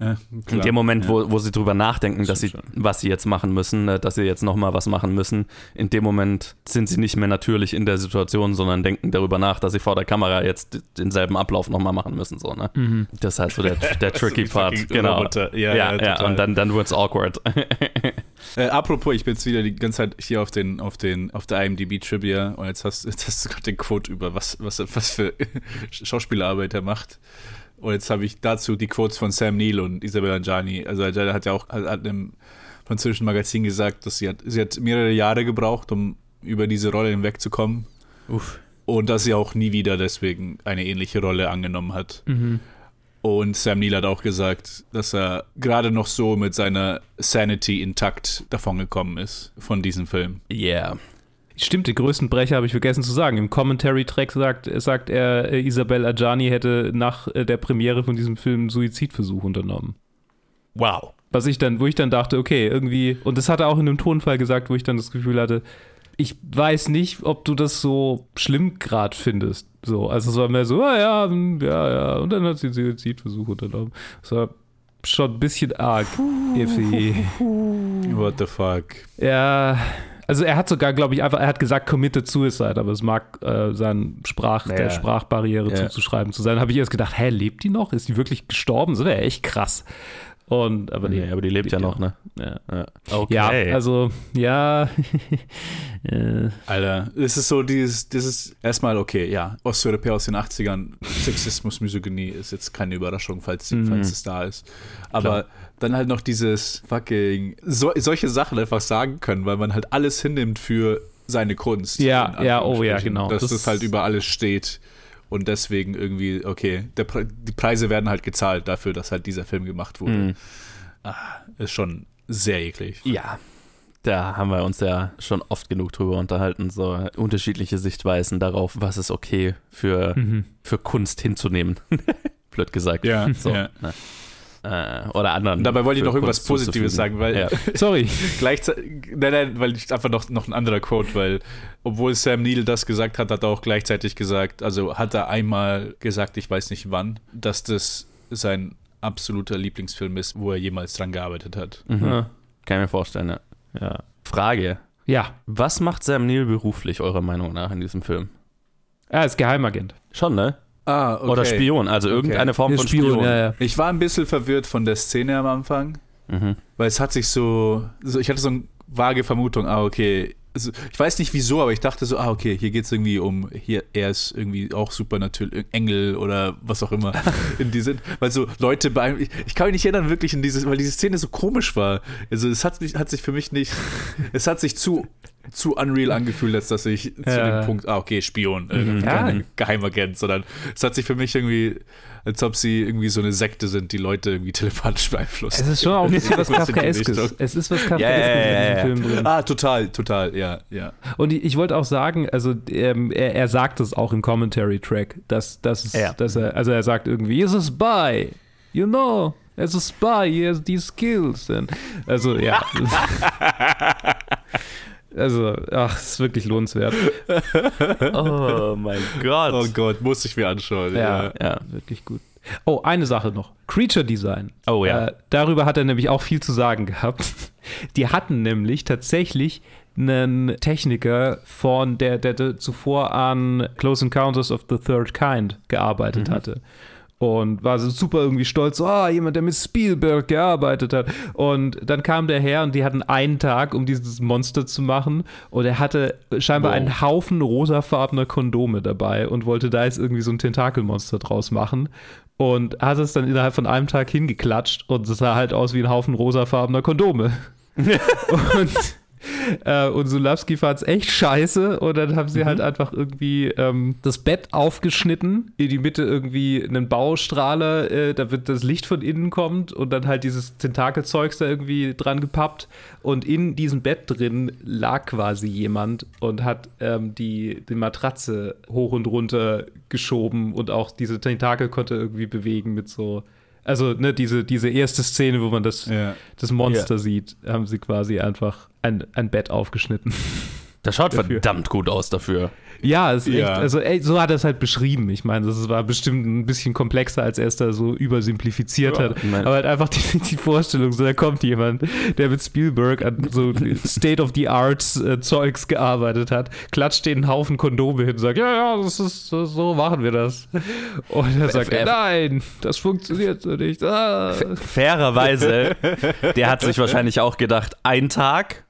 Ja, In dem Moment, ja. wo, wo sie drüber nachdenken, dass sie, stimmt was sie jetzt machen müssen, äh, dass sie jetzt nochmal was machen müssen, in dem Moment sind sie nicht mehr natürlich in der Situation, sondern denken darüber nach, dass sie vor der Kamera jetzt denselben Ablauf nochmal machen müssen. So, ne? Mhm. Das ist halt so der, der tricky Part. Genau. Ja, ja, ja, und dann, dann wird es awkward. Äh, apropos, ich bin jetzt wieder die ganze Zeit hier auf den, auf den, auf der IMDb Trivia und jetzt hast, jetzt hast du gerade den Quote über was, was, was für Schauspielerarbeit er macht. Und jetzt habe ich dazu die Quotes von Sam Neill und Isabella Angiani. Also Angiani hat ja auch hat, hat einem französischen Magazin gesagt, dass sie hat, sie hat mehrere Jahre gebraucht, um über diese Rolle hinwegzukommen. Uff. Und dass sie auch nie wieder deswegen eine ähnliche Rolle angenommen hat. Mhm. Und Sam Neill hat auch gesagt, dass er gerade noch so mit seiner Sanity intakt davongekommen ist von diesem Film. Yeah. Stimmt, den größten Brecher habe ich vergessen zu sagen. Im Commentary-Track sagt, sagt er, äh, Isabel Adjani hätte nach äh, der Premiere von diesem Film einen Suizidversuch unternommen. Wow. Was ich dann, wo ich dann dachte, okay, irgendwie, und das hat er auch in einem Tonfall gesagt, wo ich dann das Gefühl hatte, ich weiß nicht, ob du das so schlimm gerade findest. So, also es war mehr so, ah ja, hm, ja, ja, und dann hat sie einen Suizidversuch unternommen. Das war schon ein bisschen arg. iffy. What the fuck? Ja, also er hat sogar, glaube ich, einfach, er hat gesagt committed suicide, aber es mag äh, sein Sprach, Ja. der Sprachbarriere Ja. zuzuschreiben zu sein. Habe ich erst gedacht, hä, lebt die noch? Ist die wirklich gestorben? Das wäre echt krass. Und, aber nee, Nee, aber die lebt ja noch, ne? Ja. Ja, okay. Ja, also, ja. äh, Alter, es ist so dieses, das ist erstmal okay, ja, Osteuropäer aus den 80ern, Sexismus, Misogynie ist jetzt keine Überraschung, falls, Mhm. falls es da ist. Aber dann halt noch dieses fucking, so, solche Sachen einfach sagen können, weil man halt alles hinnimmt für seine Kunst. Ja, ja, oh ja, genau. Dass Das- das, halt über alles steht. Und deswegen irgendwie, okay, der, die Preise werden halt gezahlt dafür, dass halt dieser Film gemacht wurde. Mhm. Ist schon sehr eklig. Ja, da haben wir uns ja schon oft genug drüber unterhalten, so unterschiedliche Sichtweisen darauf, was ist okay für, mhm. für Kunst hinzunehmen. Blöd gesagt. Ja, So, ja. ne? Äh, oder anderen. Und dabei wollte ich noch irgendwas Positives sagen, weil Ja. Sorry. Gleichzeitig, nein, nein, weil ich einfach noch, noch ein anderer Quote, weil obwohl Sam Neill das gesagt hat, hat er auch gleichzeitig gesagt, also hat er einmal gesagt, ich weiß nicht wann, dass das sein absoluter Lieblingsfilm ist, wo er jemals dran gearbeitet hat. Mhm. Ja. Kann ich mir vorstellen, ja. ja. Frage. Ja, Was macht Sam Neill beruflich, eurer Meinung nach, in diesem Film? er ist Geheimagent. Schon, ne? Ah, okay. Oder Spion, also irgendeine Form von Spion. ja, ja. Ich war ein bisschen verwirrt von der Szene am Anfang, Mhm. weil es hat sich so, so ich hatte so eine vage Vermutung, ah, okay. Also, ich weiß nicht wieso, aber ich dachte so, ah, okay, hier geht es irgendwie um, hier, er ist irgendwie auch super natürlich, Engel oder was auch immer in die sind. Weil so Leute bei ich, ich kann mich nicht erinnern, wirklich in dieses, weil diese Szene so komisch war. Also es hat, hat sich für mich nicht, es hat sich zu, zu unreal angefühlt, als dass ich zu Ja. dem Punkt, ah, okay, Spion, äh, Mhm. Ja. Geheimagent, sondern es hat sich für mich irgendwie, als ob sie irgendwie so eine Sekte sind, die Leute irgendwie telepathisch beeinflussen. Es ist schon auch ein bisschen was Kafkaeskes. Es ist was Kafkaeskes ja. in diesem Film drin. Ah, total, total, ja, ja. Und ich, ich wollte auch sagen, also ähm, er, er sagt es auch im Commentary-Track, dass, dass, es, Ja. dass er, also er sagt irgendwie, he's a spy, you know, as a spy, he has these skills. And, also ja. also, ach, es ist wirklich lohnenswert. Oh mein Gott. Oh Gott, muss ich mir anschauen. Ja, Ja. Ja. wirklich gut. Oh, eine Sache noch. Creature Design. Oh ja. Äh, darüber hat er nämlich auch viel zu sagen gehabt. Die hatten nämlich tatsächlich einen Techniker von der, der, der zuvor an Close Encounters of the Third Kind gearbeitet hatte. Und war so super irgendwie stolz, so, ah, jemand, der mit Spielberg gearbeitet hat. Und dann kam der her und die hatten einen Tag, um dieses Monster zu machen. Und er hatte scheinbar Wow. einen Haufen rosafarbener Kondome dabei und wollte da jetzt irgendwie so ein Tentakelmonster draus machen. Und hat es dann innerhalb von einem Tag hingeklatscht und es sah halt aus wie ein Haufen rosafarbener Kondome. und und Sulawski fand es echt scheiße und dann haben sie halt einfach irgendwie ähm, das Bett aufgeschnitten, in die Mitte irgendwie einen Baustrahler, äh, damit das Licht von innen kommt und dann halt dieses Tentakelzeugs da irgendwie dran gepappt und in diesem Bett drin lag quasi jemand und hat ähm, die, die Matratze hoch und runter geschoben und auch diese Tentakel konnte irgendwie bewegen mit so also ne, diese, diese erste Szene, wo man das, Ja. das Monster sieht, haben sie quasi einfach ein, ein Bett aufgeschnitten. Das schaut dafür. verdammt gut aus dafür. Ja, ist ja. echt, also ey, so hat er es halt beschrieben. Ich meine, das war bestimmt ein bisschen komplexer, als er es da so übersimplifiziert ja, hat. Aber halt einfach die, die, Vorstellung, so da kommt jemand, der mit Spielberg an so State-of-the-Art-Zeugs gearbeitet hat, klatscht den Haufen Kondome hin und sagt, ja, ja, das ist, so machen wir das. Und er sagt, nein, das funktioniert so nicht. Ah. Fairerweise, der hat sich wahrscheinlich auch gedacht, ein Tag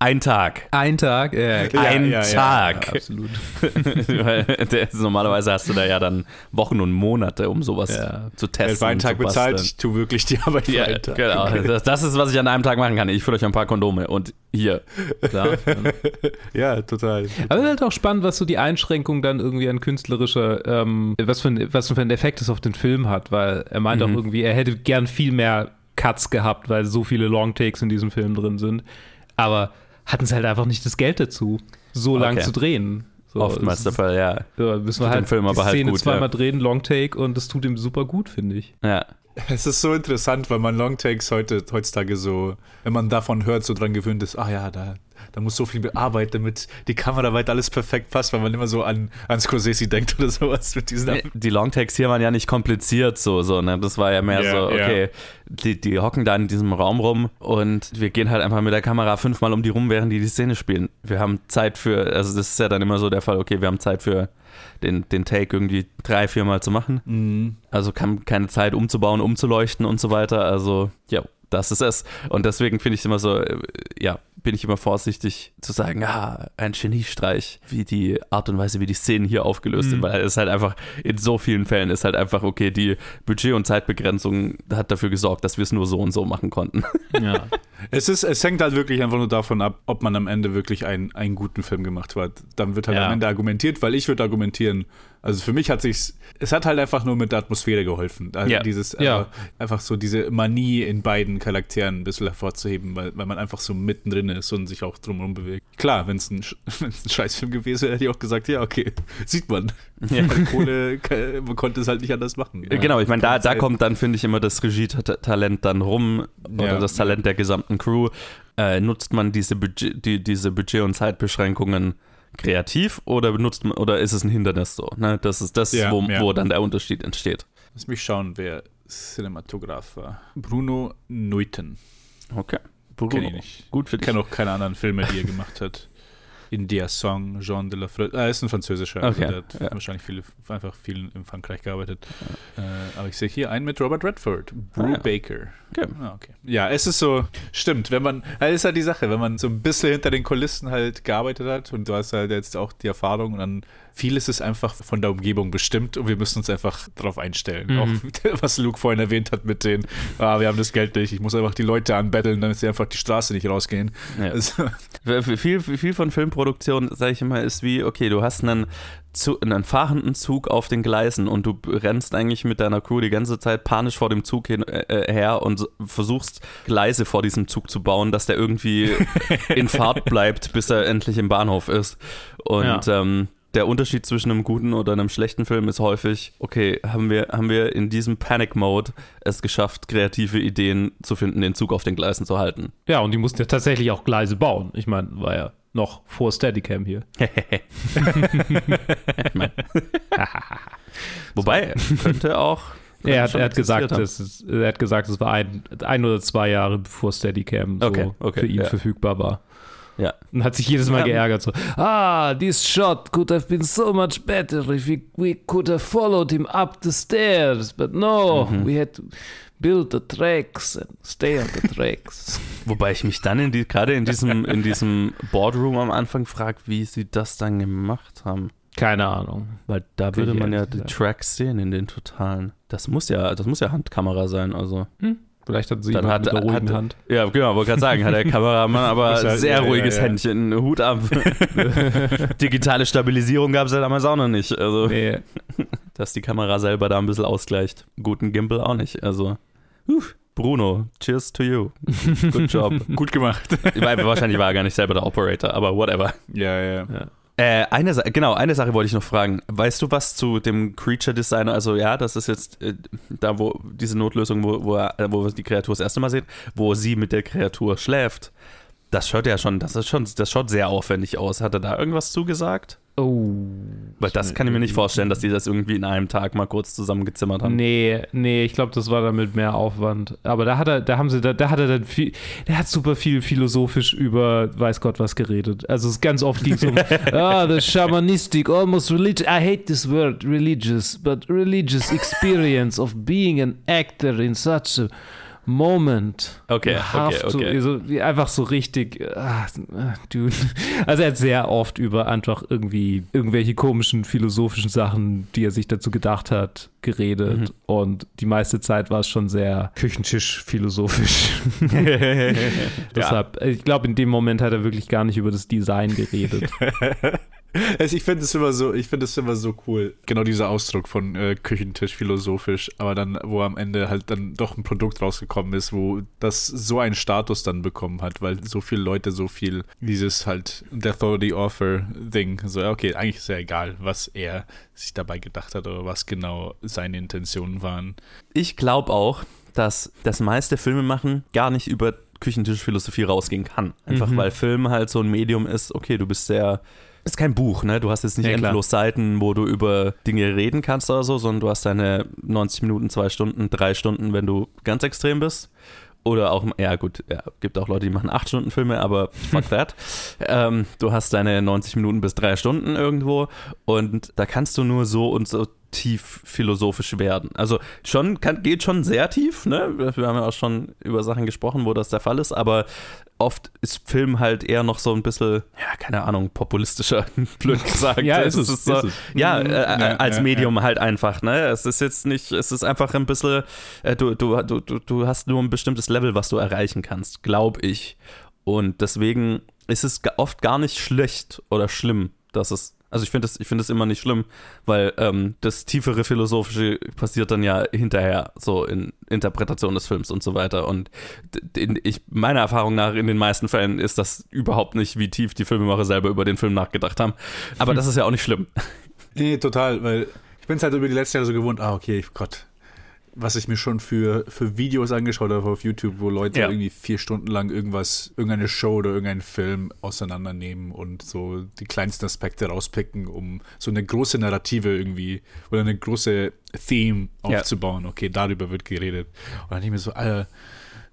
ein Tag. Ein Tag? Ja, Ein ja, ja, Tag. absolut. Weil der, normalerweise hast du da ja dann Wochen und Monate, um sowas zu testen. Wer einen Tag bezahlt, ich tue wirklich die Arbeit für einen Tag. Genau. Das, das, ist, was ich an einem Tag machen kann. Ich fülle euch ein paar Kondome und hier. Klar. ja, total. Aber es ist halt auch spannend, was so die Einschränkung dann irgendwie an künstlerischer, ähm, was, für ein, was für ein Effekt es auf den Film hat, weil er meint mhm. auch irgendwie, er hätte gern viel mehr Cuts gehabt, weil so viele Longtakes in diesem Film drin sind. Aber hatten sie halt einfach nicht das Geld dazu, so okay. lang zu drehen. So, Oftmals der Fall, ja. So, müssen wir halt den Film aber halt Szene gut, zweimal ja. drehen, Long Take und das tut ihm super gut, finde ich. Ja. Es ist so interessant, weil man Longtakes heute, heutzutage so, wenn man davon hört, so dran gewöhnt ist, ah ja, da, da muss so viel bearbeitet, damit die Kamera weit alles perfekt passt, weil man immer so an, an Scorsese denkt oder sowas mit diesen nee, Die Longtakes hier waren ja nicht kompliziert so, so ne? Das war ja mehr yeah, so, okay, yeah. die, die hocken da in diesem Raum rum und wir gehen halt einfach mit der Kamera fünfmal um die rum, während die die Szene spielen. Wir haben Zeit für, also das ist ja dann immer so der Fall, okay, wir haben Zeit für den, den Take irgendwie drei, viermal zu machen. Mhm. Also kann keine Zeit umzubauen, umzuleuchten und so weiter. Also, ja, das ist es. Und deswegen finde ich es immer so, äh, ja, bin ich immer vorsichtig zu sagen, ah, ein Geniestreich, wie die Art und Weise, wie die Szenen hier aufgelöst mhm. sind, weil es halt einfach in so vielen Fällen ist halt einfach, okay, die Budget- und Zeitbegrenzung hat dafür gesorgt, dass wir es nur so und so machen konnten. Ja. es, ist, es hängt halt wirklich einfach nur davon ab, ob man am Ende wirklich einen, einen guten Film gemacht hat. Dann wird halt ja. am Ende argumentiert, weil ich würde argumentieren, also für mich hat sich es hat halt einfach nur mit der Atmosphäre geholfen. Also ja. dieses ja. einfach so diese Manie in beiden Charakteren ein bisschen hervorzuheben, weil, weil man einfach so mittendrin ist und sich auch drumherum bewegt. Klar, wenn es ein, ein Scheißfilm gewesen wäre, hätte ich auch gesagt, ja, okay, sieht man. Ja. Kohle, man konnte es halt nicht anders machen. Ja. Genau, ich meine, da, da kommt dann, finde ich, immer das Regie-Talent dann rum oder das Talent der gesamten Crew. Äh, nutzt man diese Budget, die, diese Budget- und Zeitbeschränkungen kreativ oder benutzt man, oder ist es ein Hindernis so? Ne? Das ist das, ja, wo, ja. wo dann der Unterschied entsteht. Lass mich schauen, wer Cinematograph war. Bruno Neuten. Okay. Bruno. Kenn ich nicht. Gut für dich. Ich kenne auch keine anderen Filme, die er gemacht hat. In der Song, Jean de la Freud. Ah, ist ein französischer. Okay. Also der hat ja. wahrscheinlich viele, einfach viel in Frankreich gearbeitet. Ja. Äh, aber ich sehe hier einen mit Robert Redford. Brew ah, ja. Baker. Okay. Ah, okay. Ja, es ist so, stimmt, wenn man, das ist halt die Sache, wenn man so ein bisschen hinter den Kulissen halt gearbeitet hat und du hast halt jetzt auch die Erfahrung und dann vieles ist einfach von der Umgebung bestimmt und wir müssen uns einfach darauf einstellen. Mhm. Auch was Luke vorhin erwähnt hat mit den, ah, wir haben das Geld nicht, ich muss einfach die Leute anbetteln, damit sie einfach die Straße nicht rausgehen. Ja. Also. Viel, viel von Filmproduktion, sage ich immer, ist wie, okay, du hast einen zu, einen fahrenden Zug auf den Gleisen und du rennst eigentlich mit deiner Crew die ganze Zeit panisch vor dem Zug hin, äh, äh her und versuchst Gleise vor diesem Zug zu bauen, dass der irgendwie in Fahrt bleibt, bis er endlich im Bahnhof ist. Und ja. ähm, der Unterschied zwischen einem guten oder einem schlechten Film ist häufig, okay, haben wir, haben wir in diesem Panic-Mode es geschafft, kreative Ideen zu finden, den Zug auf den Gleisen zu halten. Ja, und die mussten ja tatsächlich auch Gleise bauen. Ich meine, war ja noch vor Steadicam hier. Wobei, könnte auch. Könnte er, hat, er, hat gesagt, es, er hat gesagt, es war ein, ein oder zwei Jahre bevor Steadicam so okay, okay, für ihn ja. verfügbar war. Ja. Und hat sich jedes Mal geärgert. So, ah, this shot could have been so much better if we, we could have followed him up the stairs. But no, mhm. we had to build the tracks and stay on the tracks. Wobei ich mich dann in die, gerade in diesem, in diesem Boardroom am Anfang frage, wie sie das dann gemacht haben. Keine Ahnung. Weil da würde man ja die Tracks sehen in den totalen. Das muss ja, das muss ja Handkamera sein, also. Hm? Vielleicht hat sie dann hat, mit der ruhigen hat, Hand. Ja, genau, wollte gerade sagen, hat der Kameramann aber halt, sehr ja, ruhiges ja, ja. Händchen, Hut ab. Digitale Stabilisierung gab es ja damals auch noch nicht. Also, nee. dass die Kamera selber da ein bisschen ausgleicht. Guten Gimbal auch nicht. Also, uh, Bruno, cheers to you. Good job. Gut gemacht. Wahrscheinlich war er gar nicht selber der Operator, aber whatever. Ja, ja. Äh, eine genau, eine Sache wollte ich noch fragen. Weißt du was zu dem Creature Designer? Also ja, das ist jetzt äh, da, wo diese Notlösung, wo, wo, er, wo die Kreatur das erste Mal sieht, wo sie mit der Kreatur schläft. Das schaut ja schon, das ist schon, das schaut sehr aufwendig aus. Hat er da irgendwas zugesagt? Oh. Weil das kann ich mir nicht vorstellen, dass die das irgendwie in einem Tag mal kurz zusammengezimmert haben. Nee, nee, ich glaube, das war damit mehr Aufwand. Aber da hat er, da haben sie, da, da hat er dann viel, der hat super viel philosophisch über weiß Gott was geredet. Also es ganz oft ging es um, ah, the shamanistic, almost religious, I hate this word, religious, but religious experience of being an actor in such a Moment. Okay, okay, okay. So, einfach so richtig, ah, dude. Also er hat sehr oft über einfach irgendwie irgendwelche komischen philosophischen Sachen, die er sich dazu gedacht hat, geredet. Mhm. Und die meiste Zeit war es schon sehr Küchentisch-philosophisch. Deshalb, ich glaube, in dem Moment hat er wirklich gar nicht über das Design geredet. Also ich finde es immer so, ich finde es immer so cool. Genau dieser Ausdruck von äh, Küchentisch philosophisch, aber dann, wo am Ende halt dann doch ein Produkt rausgekommen ist, wo das so einen Status dann bekommen hat, weil so viele Leute so viel dieses halt Death or the Author Ding, so, ja, okay, eigentlich ist ja egal, was er sich dabei gedacht hat oder was genau seine Intentionen waren. Ich glaube auch, dass das meiste Filmemachen gar nicht über Küchentischphilosophie rausgehen kann. Einfach Mhm. weil Film halt so ein Medium ist, okay, du bist sehr. Ist kein Buch, ne? Du hast jetzt nicht Ja, klar. endlos Seiten, wo du über Dinge reden kannst oder so, sondern du hast deine 90 Minuten, zwei Stunden, drei Stunden, wenn du ganz extrem bist. Oder auch, ja gut, ja, gibt auch Leute, die machen 8 Stunden Filme, aber fuck that. ähm, du hast deine 90 Minuten bis drei Stunden irgendwo und da kannst du nur so und so tief philosophisch werden. Also schon, kann, geht schon sehr tief, ne? Wir haben ja auch schon über Sachen gesprochen, wo das der Fall ist, aber oft ist Film halt eher noch so ein bisschen, ja, keine Ahnung, populistischer, blöd gesagt. Ja, ist es, so, ist es. Ja, Mhm. äh, Ja, als ja, Medium halt einfach, ne? Es ist jetzt nicht, es ist einfach ein bisschen, äh, du, du, du, du- du hast nur ein bestimmtes Level, was du erreichen kannst, glaube ich. Und deswegen ist es oft gar nicht schlecht oder schlimm, dass es. Also ich finde es ich finde es immer nicht schlimm, weil ähm, das tiefere philosophische passiert dann ja hinterher so in Interpretation des Films und so weiter und in, ich meiner Erfahrung nach in den meisten Fällen ist das überhaupt nicht, wie tief die Filmemacher selber über den Film nachgedacht haben. Aber das ist ja auch nicht schlimm. Nee, total, weil ich bin es halt über die letzten Jahre so gewohnt, ah, okay, Gott, was ich mir schon für, für Videos angeschaut habe auf YouTube, wo Leute Ja. irgendwie vier Stunden lang irgendwas, irgendeine Show oder irgendeinen Film auseinandernehmen und so die kleinsten Aspekte rauspicken, um so eine große Narrative irgendwie oder eine große Theme Ja. aufzubauen. Okay, darüber wird geredet. Und dann ich mir so, Alter,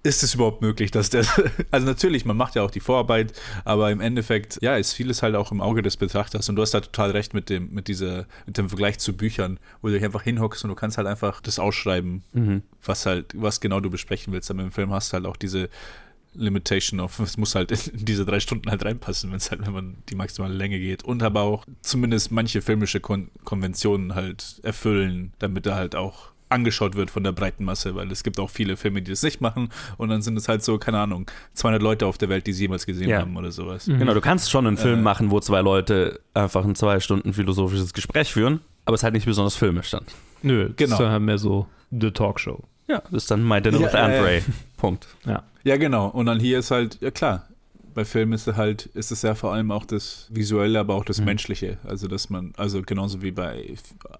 ist es überhaupt möglich, dass der. Also natürlich, man macht ja auch die Vorarbeit, aber im Endeffekt, ja, ist vieles halt auch im Auge des Betrachters. Und du hast da total recht mit dem, mit dieser, mit dem Vergleich zu Büchern, wo du dich einfach hinhockst und du kannst halt einfach das ausschreiben, was halt, was genau du besprechen willst. Aber im Film hast du halt auch diese Limitation of, es muss halt in diese drei Stunden halt reinpassen, wenn es halt, wenn man die maximale Länge geht. Und aber auch zumindest manche filmische Kon Konventionen halt erfüllen, damit er halt auch angeschaut wird von der breiten Masse, weil es gibt auch viele Filme, die das nicht machen und dann sind es halt so, keine Ahnung, 200 Leute auf der Welt, die sie jemals gesehen Ja. haben oder sowas. Genau, du kannst schon einen Film Äh. machen, wo zwei Leute einfach ein zwei Stunden philosophisches Gespräch führen, aber es ist halt nicht besonders filmisch dann. Nö, das Genau. ist dann halt mehr so The Talkshow. Ja, das ist dann My Dinner Ja, with äh, Andre. Punkt. Ja. Ja, genau. Und dann hier ist halt, ja klar, bei Filmen ist es halt, ist es ja vor allem auch das Visuelle, aber auch das Mhm. Menschliche. Also dass man, also genauso wie bei,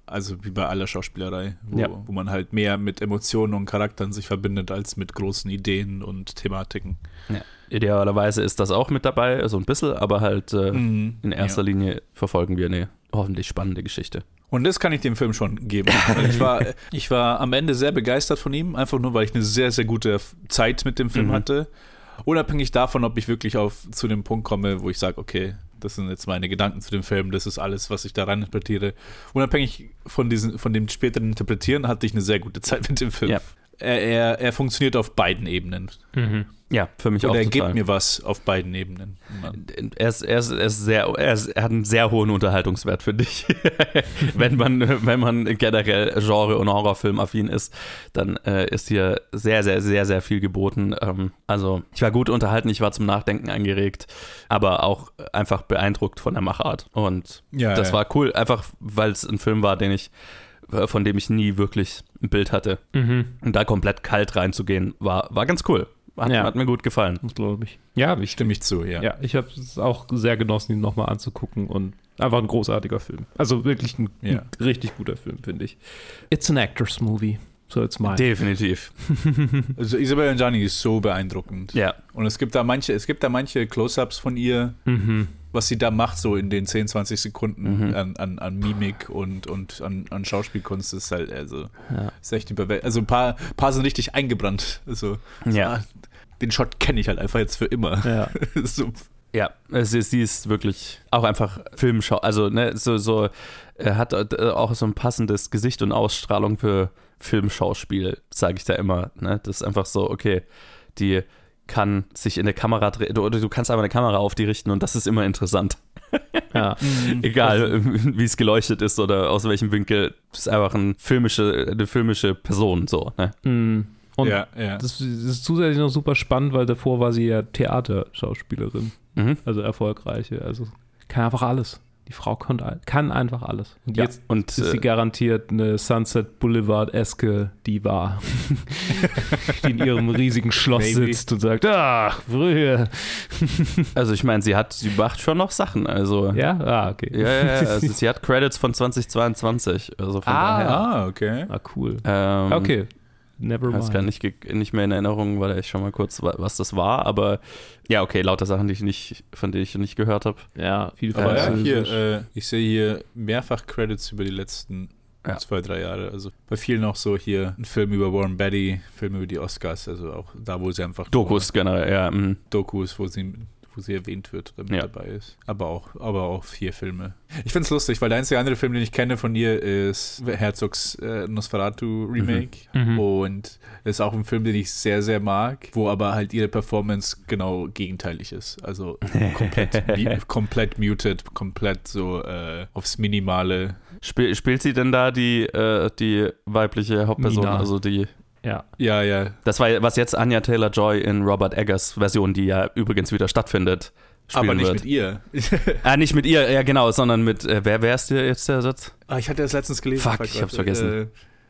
also wie bei aller Schauspielerei, wo, Ja. wo man halt mehr mit Emotionen und Charakteren sich verbindet, als mit großen Ideen und Thematiken. Idealerweise ist das auch mit dabei, so ein bisschen, aber halt äh, Mhm. in erster Ja. Linie verfolgen wir eine hoffentlich spannende Geschichte. Und das kann ich dem Film schon geben. Weil ich, war, ich war am Ende sehr begeistert von ihm, einfach nur, weil ich eine sehr, sehr gute Zeit mit dem Film Mhm. hatte. Unabhängig davon, ob ich wirklich auf, zu dem Punkt komme, wo ich sage, okay, das sind jetzt meine Gedanken zu dem Film, das ist alles, was ich da rein interpretiere. Unabhängig von, diesen, von dem späteren Interpretieren hatte ich eine sehr gute Zeit mit dem Film. Ja. Er, er, er funktioniert auf beiden Ebenen. Mhm. Ja, für mich auch Und er total. gibt mir was auf beiden Ebenen. Er ist, er, ist, er, ist sehr, er, ist, er hat einen sehr hohen Unterhaltungswert, finde ich. wenn, man, wenn man generell Genre- und Horrorfilm-affin ist, dann äh, ist hier sehr, sehr, sehr, sehr viel geboten. Ähm, also, ich war gut unterhalten, ich war zum Nachdenken angeregt, aber auch einfach beeindruckt von der Machart. Und Ja, das ja. war cool, einfach weil es ein Film war, den ich von dem ich nie wirklich ein Bild hatte. Mhm. Und da komplett kalt reinzugehen, war, war ganz cool. Hat, Ja. hat mir gut gefallen. Glaube ich. Ja, ich Stimme ich zu, ja. Ja, ich habe es auch sehr genossen, ihn nochmal anzugucken und einfach ein großartiger Film. Also wirklich ein, Ja. ein richtig guter Film, finde ich. It's an actor's movie. So jetzt mal. Definitiv. Also Isabella Gianni ist so beeindruckend. Ja. Und es gibt da manche, es gibt da manche Close-ups von ihr, Mhm. was sie da macht, so in den 10, 20 Sekunden Mhm. an, an, an Mimik und, und an, an Schauspielkunst ist halt, also, Ja. ist echt überwältigend. Also ein paar, paar sind richtig eingebrannt. Also, Ja. ah, den Shot kenne ich halt einfach jetzt für immer. Ja. so, Ja, sie, sie ist wirklich auch einfach Filmschau, also ne, so, so er hat äh, auch so ein passendes Gesicht und Ausstrahlung für Filmschauspiel, sage ich da immer. Ne? Das ist einfach so, okay, die kann sich in der Kamera drehen, oder du kannst einfach eine Kamera auf die richten und das ist immer interessant. ja. Egal, wie es geleuchtet ist oder aus welchem Winkel, das ist einfach ein filmische, eine filmische Person, so. Ne? Mhm. Und ja, ja. das ist zusätzlich noch super spannend, weil davor war sie ja Theaterschauspielerin. Mhm. Also erfolgreiche. Also kann einfach alles. Die Frau kann, kann einfach alles. Und Ja, jetzt und ist sie äh, garantiert eine Sunset Boulevard-eske Diva, die in ihrem riesigen Schloss Maybe. sitzt und sagt, ach, früher. also ich meine, sie hat, sie macht schon noch Sachen, also Ja? Ah, okay. ja, ja, ja also sie hat Credits von 2022, also von Ah. daher. Ah, okay. Ah, cool. Ähm, Okay. Never Ich habe es gar mind. nicht, nicht mehr in Erinnerung, weil ich schon mal kurz, wa- was das war, aber ja, okay, lauter Sachen, die ich nicht, von denen ich nicht gehört habe. Ja, viel Aber ja, hier, äh, ich sehe hier mehrfach Credits über die letzten Ja. zwei, drei Jahre. Also bei vielen auch so hier ein Film über Warren Beatty, Film über die Oscars, also auch da, wo sie einfach Dokus generell, ja. mhm. Dokus, wo sie, wo sie erwähnt wird oder mit Ja. dabei ist. Aber auch, aber auch vier Filme. Ich finde es lustig, weil der einzige andere Film, den ich kenne von ihr, ist Herzogs äh, Nosferatu Remake. Mhm. Und ist auch ein Film, den ich sehr, sehr mag, wo aber halt ihre Performance genau gegenteilig ist. Also komplett, mu- komplett muted, komplett so äh, aufs Minimale. Spiel, spielt sie denn da die, äh, die weibliche Hauptperson? Mina. Also die. Ja. Ja, ja. Das war was jetzt Anja Taylor Joy in Robert Eggers Version, die ja übrigens wieder stattfindet. Spielen aber nicht wird. mit ihr. Ah, nicht mit ihr, ja genau, sondern mit, äh, wer, wer ist der jetzt der Satz? ah, ich hatte das letztens gelesen. Fuck, ich hab's vergessen. Äh,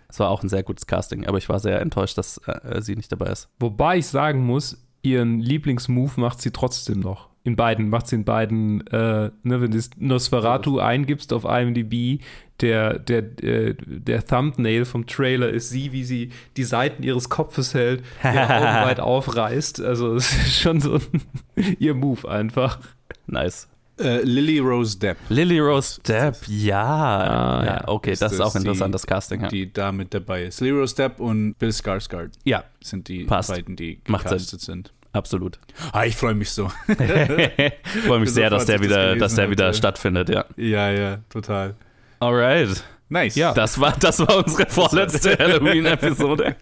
Es war auch ein sehr gutes Casting, aber ich war sehr enttäuscht, dass äh, sie nicht dabei ist. Wobei ich sagen muss, ihren Lieblingsmove macht sie trotzdem noch. In beiden, macht sie in beiden, äh, ne, wenn du das Nosferatu eingibst auf IMDb, der, der, äh, der Thumbnail vom Trailer ist sie, wie sie die Seiten ihres Kopfes hält, ihre Augen weit aufreißt. Also es ist schon so ein, ihr Move einfach. Nice. äh, Lily Rose Depp. Lily Rose Depp, ja. Ah, ja, okay, das ist auch die- interessant, das Casting. Ja. Die da mit dabei ist. Lily Rose Depp und Bill Skarsgård ja, sind die Passt. beiden, die Macht gecastet sind. Absolut. Ah, ich freue mich so. Ich freue mich sehr, dass der das wieder, gelesen dass der wieder hatte. stattfindet, ja. ja, ja, total. Alright. Nice. Ja. Das war, das war unsere vorletzte Halloween-Episode.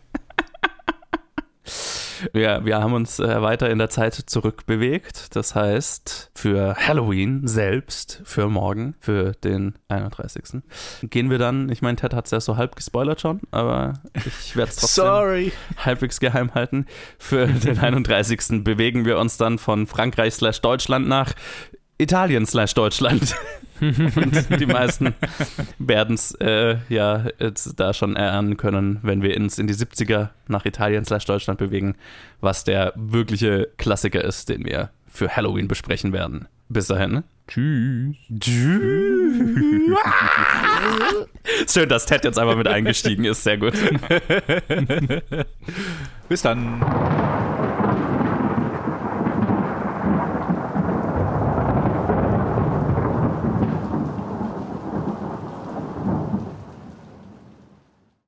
Ja, wir haben uns äh, weiter in der Zeit zurückbewegt. Das heißt, für Halloween selbst, für morgen, für den 31. gehen wir dann, ich meine, Ted hat es ja so halb gespoilert schon, aber ich werde es trotzdem Sorry. halbwegs geheim halten. Für den 31. bewegen wir uns dann von Frankreich slash Deutschland nach Italien slash Deutschland. Und die meisten werden es äh, ja jetzt da schon erahnen können, wenn wir uns in die 70er nach Italien slash Deutschland bewegen, was der wirkliche Klassiker ist, den wir für Halloween besprechen werden. Bis dahin. Tschüss. Tschüss. Schön, dass Ted jetzt einfach mit eingestiegen ist. Sehr gut. Bis dann.